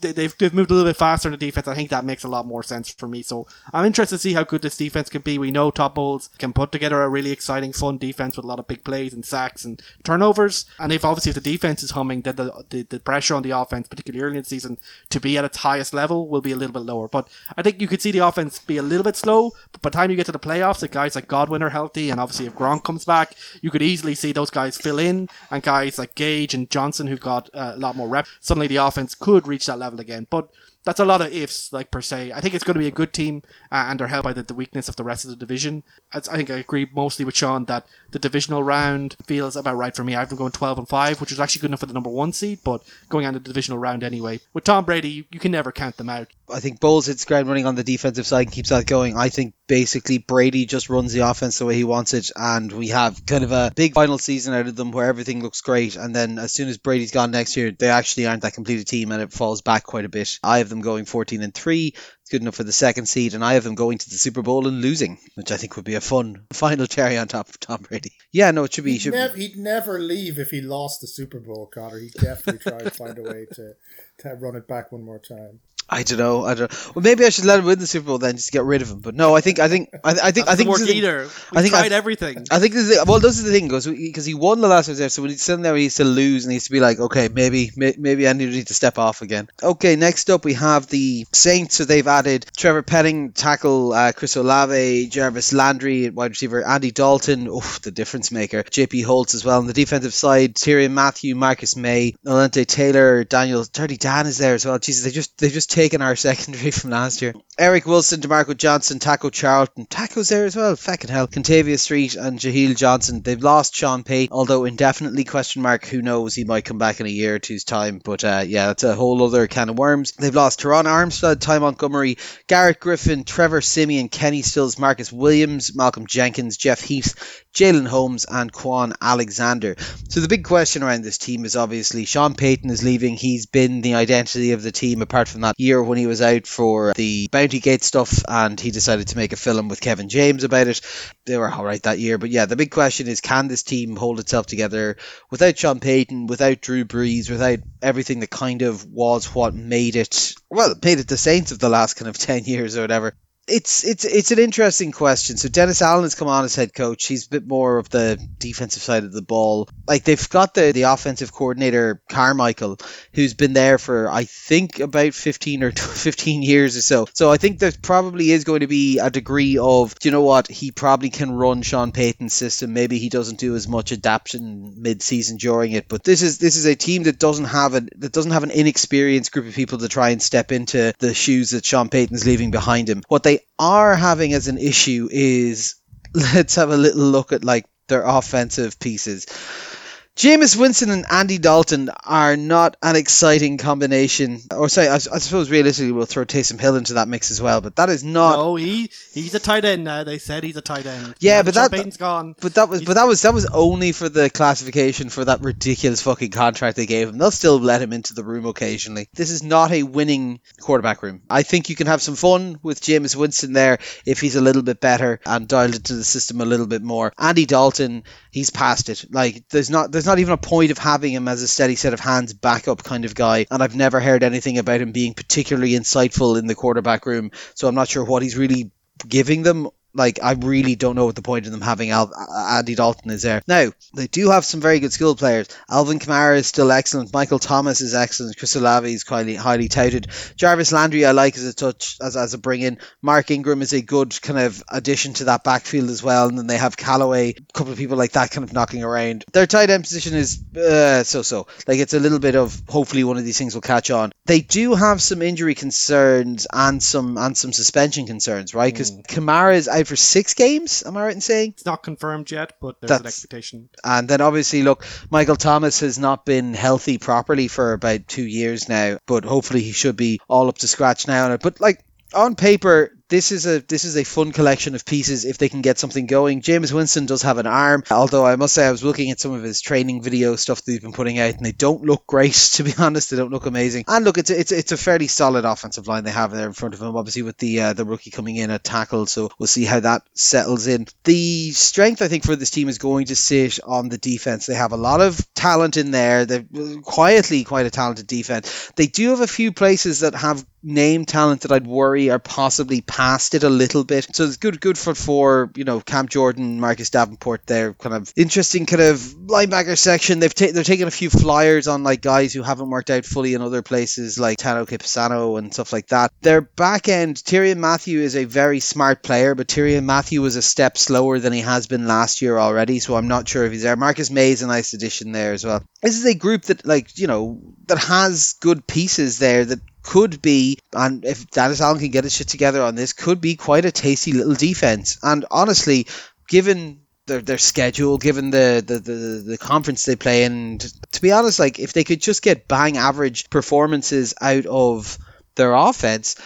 Speaker 3: they've, they've moved a little bit faster in the defense. I think that makes a lot more sense for me. So I'm interested to see how good this defense can be. We know Bowles can put together a really exciting, fun defense with a lot of big plays and sacks and turnovers. And if obviously if the defense is humming, then the, the, the pressure on the offense, particularly early in the season, to be at its highest level will be a little bit lower. But I think you could see the offense be a little bit slow. But by the time you get to the playoffs, if guys like Godwin are healthy, and obviously if Gronk comes back, you could easily see those guys fill in, and guys like Gage and Johnson, who've got uh, a lot more reps, suddenly the offense could reach that level again. But that's a lot of ifs, like per se. I think it's going to be a good team, uh, and they're helped by the, the weakness of the rest of the division. I, I think I agree mostly with Sean that the divisional round feels about right for me. I've been going 12 and 5, which is actually good enough for the number one seed, but going on the divisional round anyway. With Tom Brady, you, you can never count them out.
Speaker 2: I think Bowles hits ground running on the defensive side and keeps that going. I think basically Brady just runs the offense the way he wants it, and we have kind of a big final season out of them where everything looks great. And then as soon as Brady's gone next year, they actually aren't that completed team, and it falls back quite a bit. I have them going 14 and 3. It's good enough for the second seed, and I have them going to the Super Bowl and losing, which I think would be a fun final cherry on top of Tom Brady. Yeah, no, it should be.
Speaker 1: He'd,
Speaker 2: should
Speaker 1: nev- he'd never leave if he lost the Super Bowl, Connor. He'd definitely try to find a way to, to run it back one more time.
Speaker 2: I don't know. I don't. know. Well, maybe I should let him win the Super Bowl then, just to get rid of him. But no, I think, I think, I, I think, I think.
Speaker 3: work
Speaker 2: this
Speaker 3: either.
Speaker 2: I think
Speaker 3: tried
Speaker 2: I-
Speaker 3: everything.
Speaker 2: I think this is, well, this is the thing, goes because he won the last time there, so when he's sitting there, he needs to lose and he needs to be like, okay, maybe, may, maybe I need to step off again. Okay, next up we have the Saints. So they've added Trevor Penning, tackle uh, Chris Olave, Jarvis Landry, wide receiver Andy Dalton, oof, the difference maker, JP Holtz as well. On the defensive side, Tyrann Mathieu, Marcus Maye, Alontae Taylor, Daniel, Dirty Dan is there as well. Jesus, they just they've just taken our secondary from last year. Eric Wilson, Demarco Johnson, Taco Charlton, Taco's there as well. Fucking hell, Kentavius Street and Jaheel Johnson. They've lost Sean Payton, although indefinitely question mark. Who knows? He might come back in a year or two's time. But uh, yeah, that's a whole other can of worms. They've lost Terron Armstead, Ty Montgomery, Garrett Griffin, Trevor Siemian, Kenny Stills, Marcus Williams, Malcolm Jenkins, Jeff Heath, Jalen Holmes, and Kwon Alexander. So the big question around this team is obviously Sean Payton is leaving. He's been the identity of the team apart from that year when he was out for the Bounty Gate stuff and he decided to make a film with Kevin James about it. They were alright that year. But yeah, the big question is can this team hold itself together without Sean Payton, without Drew Brees, without everything that kind of was what made it well, made it the Saints of the last kind of ten years or whatever it's it's it's an interesting question. So Dennis Allen has come on as head coach. He's a bit more of the defensive side of the ball. Like they've got the the offensive coordinator Carmichael, who's been there for I think about fifteen or fifteen years or so. So I think there probably is going to be a degree of do you know what he probably can run Sean Payton's system. Maybe he doesn't do as much adaptation mid season during it. But this is this is a team that doesn't have a that doesn't have an inexperienced group of people to try and step into the shoes that Sean Payton's leaving behind him. What they are having as an issue is let's have a little look at like their offensive pieces. Jameis Winston and Andy Dalton are not an exciting combination. Or sorry, I, I suppose realistically we'll throw Taysom Hill into that mix as well, but that is not.
Speaker 3: no, he he's a tight end now. They said he's a tight end.
Speaker 2: Yeah, but
Speaker 3: Sean
Speaker 2: that-
Speaker 3: Payton's gone.
Speaker 2: But that was but that was that was only for the classification for that ridiculous fucking contract they gave him. They'll still let him into the room occasionally. This is not a winning quarterback room. I think you can have some fun with Jameis Winston there if he's a little bit better and dialed into the system a little bit more. Andy Dalton, he's past it. Like there's not there's not even a point of having him as a steady set of hands backup kind of guy. And I've never heard anything about him being particularly insightful in the quarterback room. So I'm not sure what he's really giving them. Like I really don't know what the point of them having Al- Andy Dalton is there. Now they do have some very good skilled players. Alvin Kamara is still excellent. Michael Thomas is excellent. Chris Olave is highly highly touted. Jarvis Landry I like as a touch as, as a bring in. Mark Ingram is a good kind of addition to that backfield as well. And then they have Callaway, a couple of people like that kind of knocking around. Their tight end position is uh, so so. Like it's a little bit of hopefully one of these things will catch on. They do have some injury concerns and some and some suspension concerns, right? Because Kamara is out for six games. Am I right in saying?
Speaker 3: It's not confirmed yet, but there's an expectation.
Speaker 2: And then obviously, look, Michael Thomas has not been healthy properly for about two years now, but hopefully he should be all up to scratch now. But like on paper, this is a this is a fun collection of pieces if they can get something going. James Winston does have an arm, although I must say I was looking at some of his training video stuff that he's been putting out, and they don't look great to be honest. They don't look amazing. And look, it's a, it's it's a fairly solid offensive line they have there in front of him. Obviously with the uh, the rookie coming in at tackle, so we'll see how that settles in. The strength I think for this team is going to sit on the defense. They have a lot of talent in there. They're quietly quite a talented defense. They do have a few places that have name talent that I'd worry are possibly past it a little bit. So it's good good for for you know Cam Jordan, Marcus Davenport. They're kind of interesting kind of linebacker section. They've ta- they're taking a few flyers on like guys who haven't worked out fully in other places like Tano Capisano and stuff like that. Their back end, Tyrann Mathieu is a very smart player, but Tyrann Mathieu was a step slower than he has been last year already. So I'm not sure if he's there. Marcus Maye is a nice addition there as well. This is a group that like you know that has good pieces there that could be, and if Dennis Allen can get his shit together on this, could be quite a tasty little defense. And honestly, given their, their schedule, given the, the, the, the conference they play in, to be honest, like if they could just get bang average performances out of their offense,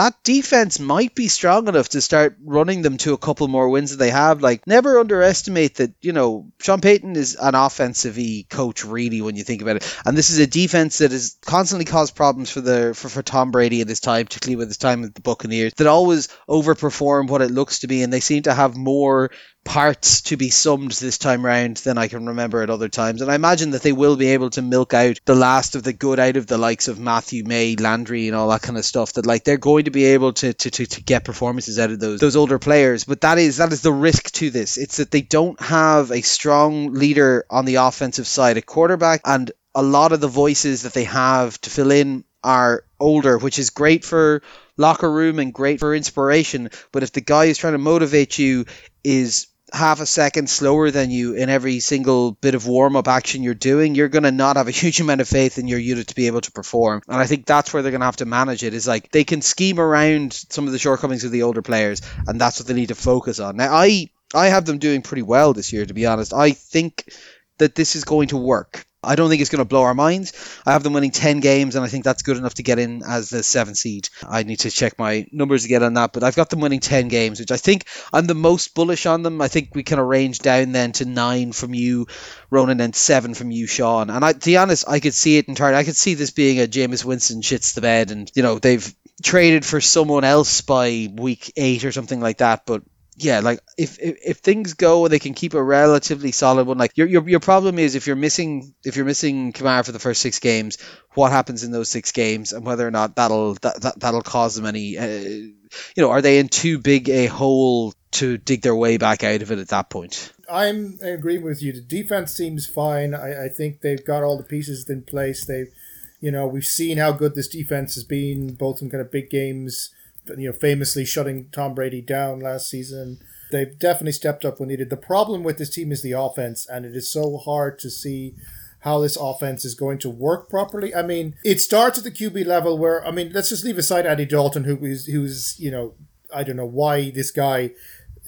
Speaker 2: that defense might be strong enough to start running them to a couple more wins than they have. Like, never underestimate that, you know, Sean Payton is an offensive coach, really, when you think about it. And this is a defense that has constantly caused problems for the for, for Tom Brady at his time, particularly with his time with the Buccaneers, that always overperform what it looks to be. And they seem to have more parts to be summed this time round than I can remember at other times. And I imagine that they will be able to milk out the last of the good out of the likes of Mathieu Maye, Landry, and all that kind of stuff. That like they're going to be able to to, to, to get performances out of those those older players. But that is that is the risk to this. It's that they don't have a strong leader on the offensive side, a quarterback, and a lot of the voices that they have to fill in are older, which is great for locker room and great for inspiration. But if the guy who's trying to motivate you is half a second slower than you in every single bit of warm up action you're doing, you're going to not have a huge amount of faith in your unit to be able to perform. And I think that's where they're going to have to manage it is like they can scheme around some of the shortcomings of the older players, and that's what they need to focus on. Now, I. I have them doing pretty well this year, to be honest. I think that this is going to work. I don't think it's going to blow our minds. I have them winning 10 games, and I think that's good enough to get in as the seventh seed. I need to check my numbers again on that, but I've got them winning 10 games, which I think I'm the most bullish on them. I think we can arrange down then to nine from you, Ronan, and seven from you, Sean. And I, to be honest, I could see it entirely. I could see this being a Jameis Winston shits the bed, and, you know, they've traded for someone else by week eight or something like that, but yeah, like if, if if things go they can keep a relatively solid one, like your your your problem is if you're missing if you're missing Kamara for the first six games, what happens in those six games and whether or not that'll that, that that'll cause them any, uh, you know, are they in too big a hole to dig their way back out of it at that point?
Speaker 1: I'm agreeing with you. The defense seems fine. I, I think they've got all the pieces in place. They've, you know, we've seen how good this defense has been, both in kind of big games you know, famously shutting Tom Brady down last season. They've definitely stepped up when needed. The problem with this team is the offense, and it is so hard to see how this offense is going to work properly. I mean, it starts at the QB level where I mean, let's just leave aside Andy Dalton, who is who's you know, I don't know why this guy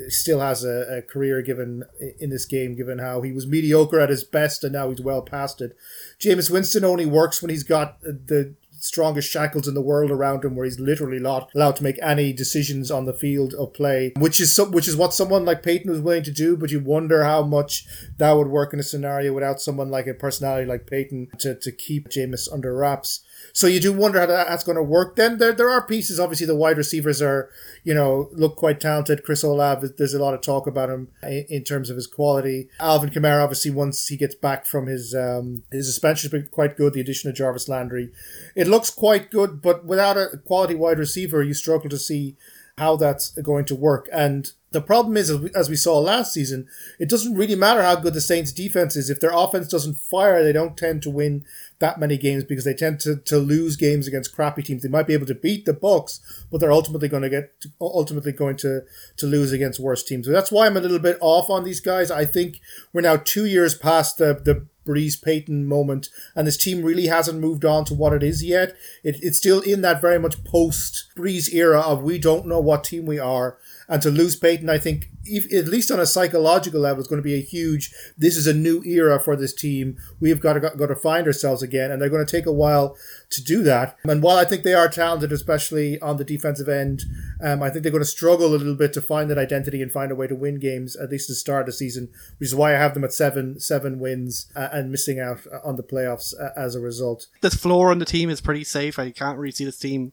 Speaker 1: still has a, a career given in this game, given how he was mediocre at his best and now he's well past it. Jameis Winston only works when he's got the strongest shackles in the world around him, where he's literally not allowed to make any decisions on the field of play, which is some, which is what someone like Payton was willing to do. But you wonder how much that would work in a scenario without someone like a personality like Payton to, to keep Jameis under wraps. So you do wonder how that's going to work. Then there, there are pieces. Obviously, the wide receivers are, you know, look quite talented. Chris Olave, there's a lot of talk about him in, in terms of his quality. Alvin Kamara, obviously, once he gets back from his um, his suspension, has been quite good. The addition of Jarvis Landry, it looks quite good. But without a quality wide receiver, you struggle to see how that's going to work. And the problem is, as we saw last season, it doesn't really matter how good the Saints' defense is. If their offense doesn't fire, they don't tend to win that many games because they tend to, to lose games against crappy teams. They might be able to beat the Bucs, but they're ultimately going to get ultimately going to to lose against worse teams. So that's why I'm a little bit off on these guys. I think we're now two years past the the Brees Payton moment, and this team really hasn't moved on to what it is yet. It, it's still in that very much post Brees era of we don't know what team we are. And to lose Payton, I think, if, at least on a psychological level, is going to be a huge. This is a new era for this team. We've got to got to find ourselves again, and they're going to take a while to do that. And while I think they are talented, especially on the defensive end, um, I think they're going to struggle a little bit to find that identity and find a way to win games at least to start the season, which is why I have them at seven seven wins uh, and missing out on the playoffs uh, as a result.
Speaker 3: The floor on the team is pretty safe. I can't really see this team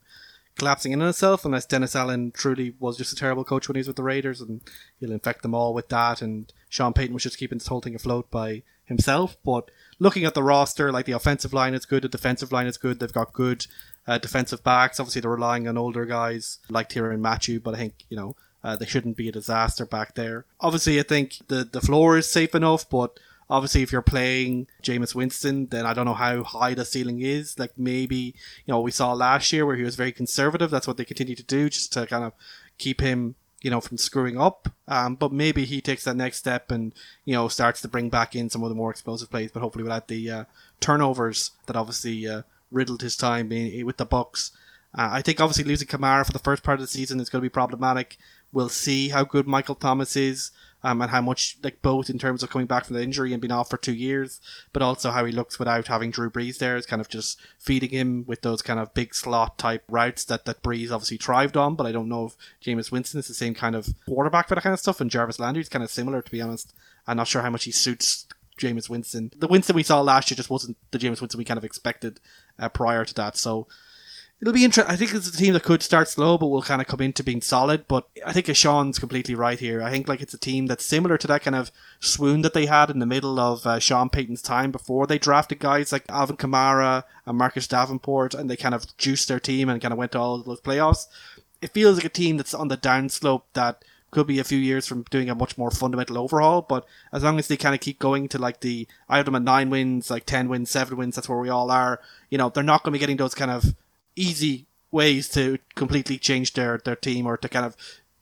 Speaker 3: collapsing in on itself unless Dennis Allen truly was just a terrible coach when he was with the Raiders and he'll infect them all with that and Sean Payton was just keeping this whole thing afloat by himself. But looking at the roster, like the offensive line is good, the defensive line is good, they've got good uh, defensive backs. Obviously they're relying on older guys like Tyrann Mathieu, but I think, you know, uh, they shouldn't be a disaster back there. Obviously I think the, the floor is safe enough, but Obviously, if you're playing Jameis Winston, then I don't know how high the ceiling is. Like maybe, you know, we saw last year where he was very conservative. That's what they continue to do just to kind of keep him, you know, from screwing up. Um, but maybe he takes that next step and, you know, starts to bring back in some of the more explosive plays, but hopefully without the uh, turnovers that obviously uh, riddled his time with the Bucs. Uh, I think obviously losing Kamara for the first part of the season is going to be problematic. We'll see how good Michael Thomas is um, and how much like both in terms of coming back from the injury and being off for two years, but also how he looks without having Drew Brees there is kind of just feeding him with those kind of big slot type routes that that Brees obviously thrived on. But I don't know if Jameis Winston is the same kind of quarterback for that kind of stuff, and Jarvis Landry is kind of similar to be honest. I'm not sure how much he suits Jameis Winston. The Winston we saw last year just wasn't the Jameis Winston we kind of expected uh, prior to that. So it'll be interesting. I think it's a team that could start slow, but will kind of come into being solid. But I think Sean's completely right here. I think like it's a team that's similar to that kind of swoon that they had in the middle of uh, Sean Payton's time before they drafted guys like Alvin Kamara and Marcus Davenport, and they kind of juiced their team and kind of went to all those playoffs. It feels like a team that's on the downslope that could be a few years from doing a much more fundamental overhaul. But as long as they kind of keep going to like the, I have them at nine wins, like 10 wins, seven wins, that's where we all are. You know, they're not going to be getting those kind of easy ways to completely change their, their team or to kind of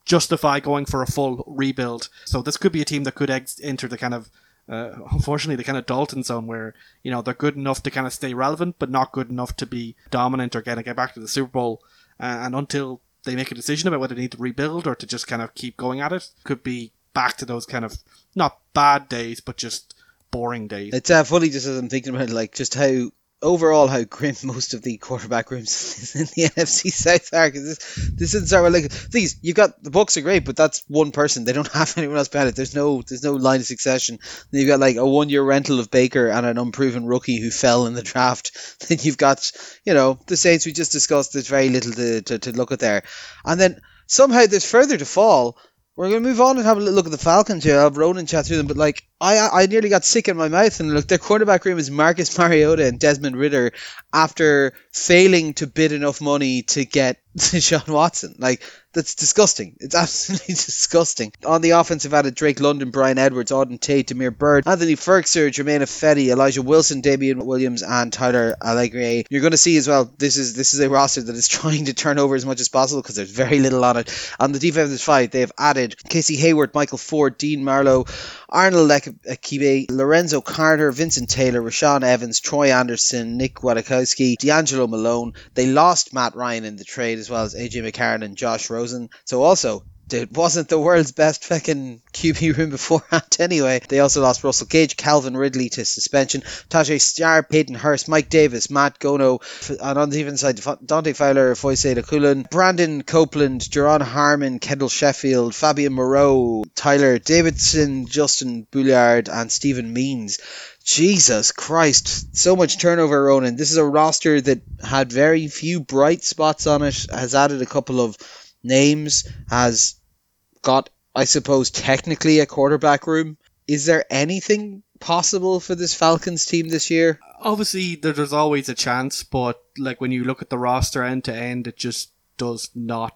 Speaker 3: justify going for a full rebuild. So this could be a team that could ex- enter the kind of, uh, unfortunately, the kind of Dalton zone where, you know, they're good enough to kind of stay relevant, but not good enough to be dominant or of get back to the Super Bowl. Uh, and until they make a decision about whether they need to rebuild or to just kind of keep going at it. Could be back to those kind of not bad days, but just boring days.
Speaker 2: It's uh, funny just as I'm thinking about it, like just how overall how grim most of the quarterback rooms in the NFC South are because this this is sort of like these you've got the Bucs are great but that's one person. They don't have anyone else behind it. There's no there's no line of succession. Then you've got like a one year rental of Baker and an unproven rookie who fell in the draft. Then you've got you know the Saints we just discussed there's very little to, to, to look at there. And then somehow there's further to fall. We're going to move on and have a look at the Falcons here. I'll have Ronan chat through them, but like I, I nearly got sick in my mouth. And look, their quarterback room is Marcus Mariota and Desmond Ridder after failing to bid enough money to get Sean Watson. Like that's disgusting. It's absolutely disgusting. On the offensive added Drake London, Bryan Edwards, Auden Tate, Damiere Byrd, Anthony Firkser, Germain Ifedi, Elijah Wilson, Damien Williams, and Tyler Allgeier. You're going to see as well. This is this is a roster that is trying to turn over as much as possible because there's very little on it. On the defensive side, they have added Casey Hayward, Michael Ford, Dean Marlowe, Arnold Akibe, Lorenzo Carter, Vincent Taylor, Rashaan Evans, Troy Anderson, Nick Kwiatkoski, DeAngelo Malone. They lost Matt Ryan in the trade as well as AJ McCarron and Josh Rosen. So also it wasn't the world's best fucking QB room beforehand anyway. They also lost Russell Gage, Calvin Ridley to suspension, Tajae Star, Peyton Hurst, Mike Davis, Matt Gono, and on the even side, Dante Fowler, Foyce Laculin, Brandon Copeland, Duron Harmon, Kendall Sheffield, Fabian Moreau, Tyler Davidson, Justin Boullard, and Steven Means. Jesus Christ, so much turnover, Ronan. This is a roster that had very few bright spots on it, has added a couple of names, has got, I suppose, technically a quarterback room. Is there anything possible for this Falcons team this year?
Speaker 3: Obviously, there's always a chance, but like when you look at the roster end to end, it just does not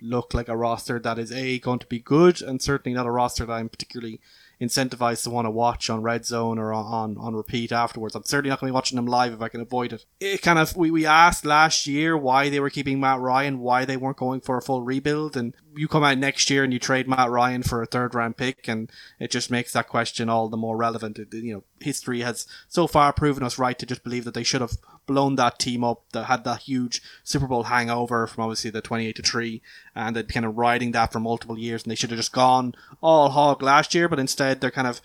Speaker 3: look like a roster that is a going to be good, and certainly not a roster that I'm particularly incentivized to want to watch on Red Zone or on, on repeat afterwards. I'm certainly not going to be watching them live if I can avoid it. It kind of we, we asked last year why they were keeping Matt Ryan, why they weren't going for a full rebuild, and you come out next year and you trade Matt Ryan for a third round pick, and it just makes that question all the more relevant. You know, history has so far proven us right to just believe that they should have blown that team up that had that huge Super Bowl hangover from obviously the 28 to 3 and they'd kind of riding that for multiple years and they should have just gone all hog last year but instead they're kind of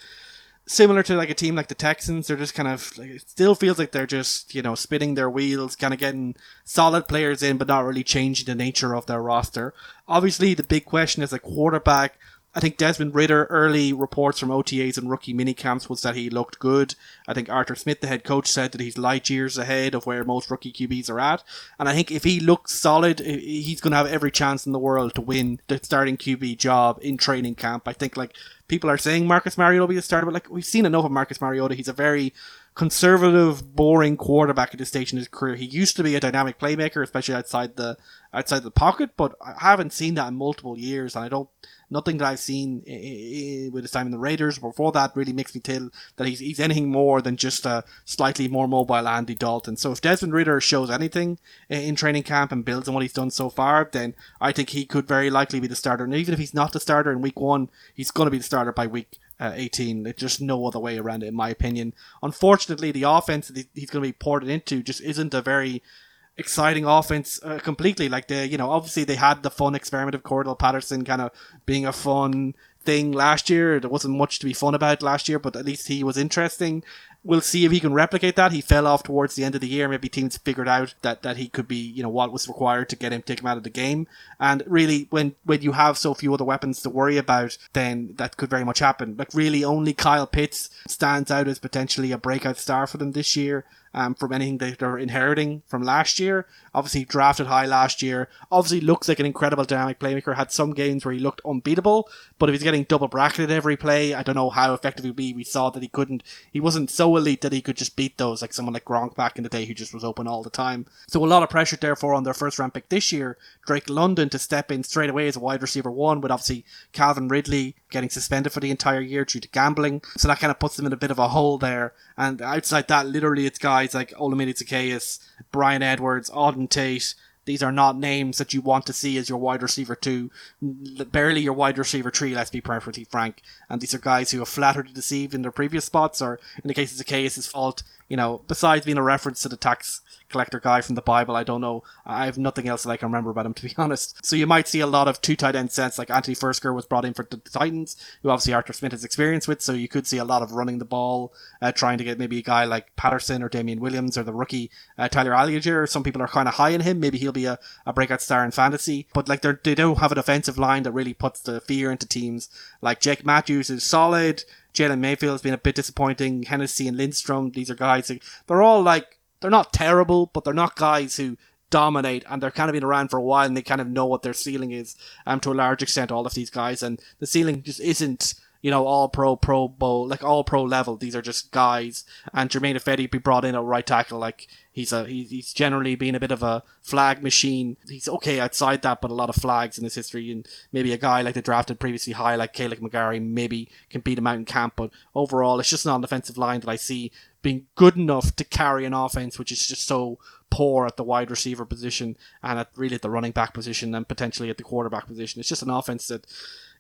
Speaker 3: similar to like a team like the Texans they're just kind of like, it still feels like they're just you know spinning their wheels kind of getting solid players in but not really changing the nature of their roster obviously the big question is a quarterback I think Desmond Ridder early reports from OTAs and rookie minicamps was that he looked good. I think Arthur Smith, the head coach, said that he's light years ahead of where most rookie QBs are at. And I think if he looks solid, he's going to have every chance in the world to win the starting QB job in training camp. I think like people are saying Marcus Mariota will be the starter, but like we've seen enough of Marcus Mariota. He's a very conservative, boring quarterback at this stage in his career. He used to be a dynamic playmaker, especially outside the outside the pocket, but I haven't seen that in multiple years, and I don't nothing that I've seen with his time in the Raiders before that really makes me tell that he's, he's anything more than just a slightly more mobile Andy Dalton. So if Desmond Ridder shows anything in training camp and builds on what he's done so far, then I think he could very likely be the starter. And even if he's not the starter in week one, he's going to be the starter by week uh, 18. There's just no other way around it, in my opinion. Unfortunately, the offense that he's going to be ported into just isn't a very exciting offense uh, completely. Like they, you know, obviously they had the fun experiment of Cordarrelle Patterson kind of being a fun thing last year. There wasn't much to be fun about last year, but at least he was interesting we'll see if he can replicate that. He fell off towards the end of the year. Maybe teams figured out that, that he could be, you know, what was required to get him, take him out of the game. And really, when, when you have so few other weapons to worry about, then that could very much happen. Like really only Kyle Pitts stands out as potentially a breakout star for them this year um, from anything that they're inheriting from last year. Obviously, drafted high last year. Obviously, looks like an incredible dynamic playmaker. Had some games where he looked unbeatable, but if he's getting double bracketed every play, I don't know how effective he'd be. We saw that he couldn't. He wasn't so elite that he could just beat those like someone like Gronk back in the day who just was open all the time. So a lot of pressure therefore on their first round pick this year, Drake London to step in straight away as a wide receiver one, with obviously Calvin Ridley getting suspended for the entire year due to gambling. So that kind of puts them in a bit of a hole there. And outside that, literally it's guys like Olamide Zaccheaus, Bryan Edwards, Auden Tate. These are not names that you want to see as your wide receiver two, barely your wide receiver three. Let's be perfectly frank. And these are guys who have flattered to deceive in their previous spots, or in the case of Zaccheaus' fault, you know, besides being a reference to the tax collector guy from the Bible. I don't know. I have nothing else that I can remember about him, to be honest. So you might see a lot of two tight end sets, like Anthony Firkser was brought in for the Titans, who obviously Arthur Smith has experience with. So you could see a lot of running the ball, uh, trying to get maybe a guy like Patterson or Damien Williams or the rookie uh, Tyler Allgeier. Some people are kind of high on him. Maybe he'll be a, a breakout star in fantasy. But like they don't have an offensive line that really puts the fear into teams. Like Jake Matthews is solid. Jalen Mayfield has been a bit disappointing. Hennessy and Lindstrom, these are guys. They're all like they're not terrible, but they're not guys who dominate and they're kind of been around for a while and they kind of know what their ceiling is um to a large extent all of these guys and the ceiling just isn't you know all pro pro bowl like all pro level these are just guys and Germain Ifedi be brought in at right tackle like he's a he's generally been a bit of a flag machine. He's okay outside that but a lot of flags in his history. And maybe a guy like the drafted previously high like Kaleb McGary, maybe can beat him out in camp. But overall it's just not an offensive line that I see being good enough to carry an offense which is just so poor at the wide receiver position and at really at the running back position and potentially at the quarterback position. It's just an offense that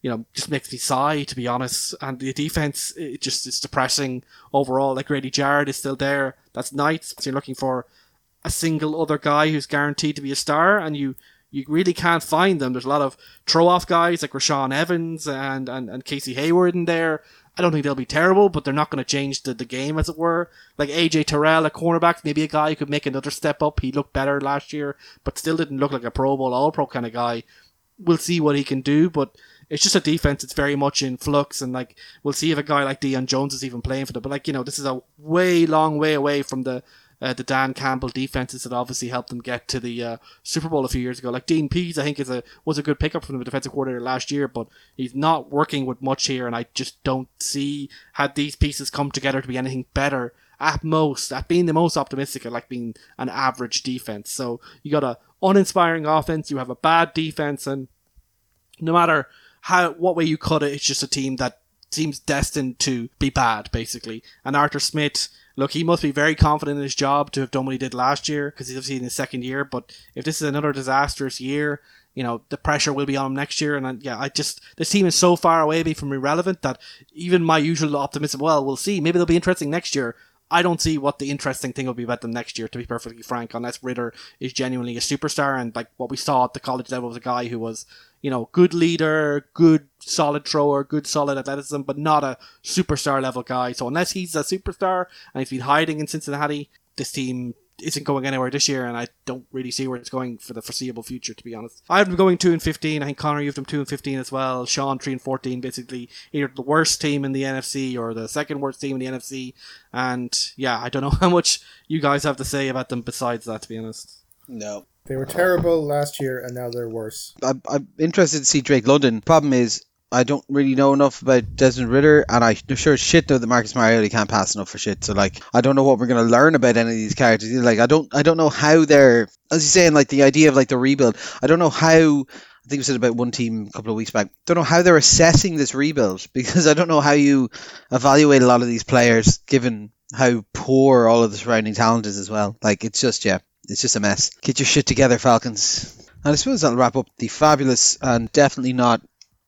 Speaker 3: you know just makes me sigh to be honest. And the defense it just is depressing overall. Like Grady Jarrett is still there. That's nice. So you're looking for a single other guy who's guaranteed to be a star, and you you really can't find them. There's a lot of throw off guys like Rashaan Evans and, and, and Casey Hayward in there. I don't think they'll be terrible, but they're not going to change the, the game, as it were. Like AJ Terrell, a cornerback, maybe a guy who could make another step up. He looked better last year, but still didn't look like a Pro Bowl, All Pro kind of guy. We'll see what he can do, but it's just a defense. It's very much in flux, and like we'll see if a guy like Deion Jones is even playing for them. But like you know, this is a way long way away from the uh, the Dan Campbell defenses that obviously helped them get to the uh, Super Bowl a few years ago. Like Dean Pees, I think is a was a good pickup from the defensive coordinator last year, but he's not working with much here, and I just don't see how these pieces come together to be anything better. At most, at being the most optimistic, at like being an average defense. So you got a uninspiring offense, you have a bad defense, and no matter how what way you cut it, it's just a team that seems destined to be bad, basically. And Arthur Smith look, he must be very confident in his job to have done what he did last year because he's obviously in his second year. But if this is another disastrous year, you know the pressure will be on him next year. And I, yeah, I just this team is so far away from irrelevant that even my usual optimism, well, we'll see. Maybe they'll be interesting next year. I don't see what the interesting thing will be about them next year, to be perfectly frank, unless Ridder is genuinely a superstar. And like what we saw at the college level was a guy who was, you know, good leader, good solid thrower, good solid athleticism, but not a superstar level guy. So unless he's a superstar and he's been hiding in Cincinnati, this team isn't going anywhere this year, and I don't really see where it's going for the foreseeable future, to be honest. I have them going two and fifteen. I think Connor, you've them two and fifteen as well. Sean three and fourteen, basically either the worst team in the NFC or the second worst team in the NFC. And yeah, I don't know how much you guys have to say about them besides that, to be honest.
Speaker 2: No.
Speaker 1: They were terrible last year, and now they're worse.
Speaker 2: I'm, I'm interested to see Drake London. Problem is, I don't really know enough about Desmond Ridder, and I'm sure shit know that Marcus Mariota can't pass enough for shit. So like, I don't know what we're gonna learn about any of these characters. Like, I don't, I don't know how they're, as you're saying, like the idea of like the rebuild. I don't know how. I think we said about one team a couple of weeks back. Don't know how they're assessing this rebuild because I don't know how you evaluate a lot of these players given how poor all of the surrounding talent is as well. Like, it's just yeah, it's just a mess. Get your shit together, Falcons. And I suppose that'll wrap up the fabulous and definitely not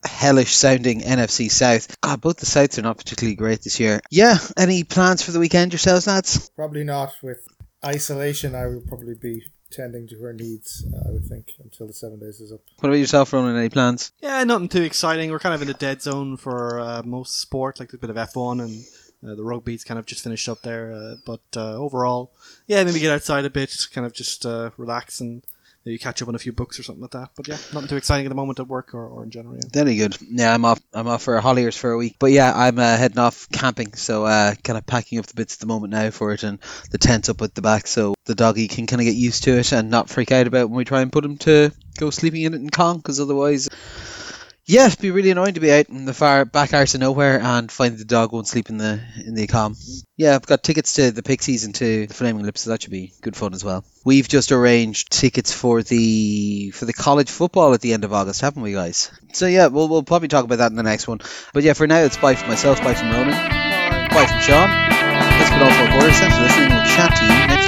Speaker 2: hellish sounding NFC South. God, both the Souths are not particularly great this year. Yeah, any plans for the weekend yourselves, lads?
Speaker 1: Probably not with isolation, I will probably be tending to her needs. Uh, I would think until the seven days is up.
Speaker 2: What about yourself, Ronan? Any plans?
Speaker 3: Yeah, nothing too exciting. We're kind of in a dead zone for uh, most sport, like a bit of F1 and uh, the rugby's kind of just finished up there. Uh, but uh, overall, yeah, maybe get outside a bit, kind of just uh, relax and maybe catch up on a few books or something like that. But yeah, nothing too exciting at the moment at work or, or in general. Yeah.
Speaker 2: Very good. Yeah, I'm off. I'm off for Holliers for a week. But yeah, I'm uh, heading off camping, so uh, kind of packing up the bits at the moment now for it, and the tent up at the back, so the doggy can kind of get used to it and not freak out about when we try and put him to go sleeping in it in Kong, because otherwise. Yeah, it'd be really annoying to be out in the far back arse of nowhere and find the dog won't sleep in the in the calm. Yeah, I've got tickets to the Pixies and to the Flaming Lips, so that should be good fun as well. We've just arranged tickets for the for the college football at the end of August, haven't we, guys? So yeah, we'll we'll probably talk about that in the next one. But yeah, for now it's bye from myself, bye from Ronan, bye from Sean. Let's put all four quarters. Thanks for listening. We'll chat to you next.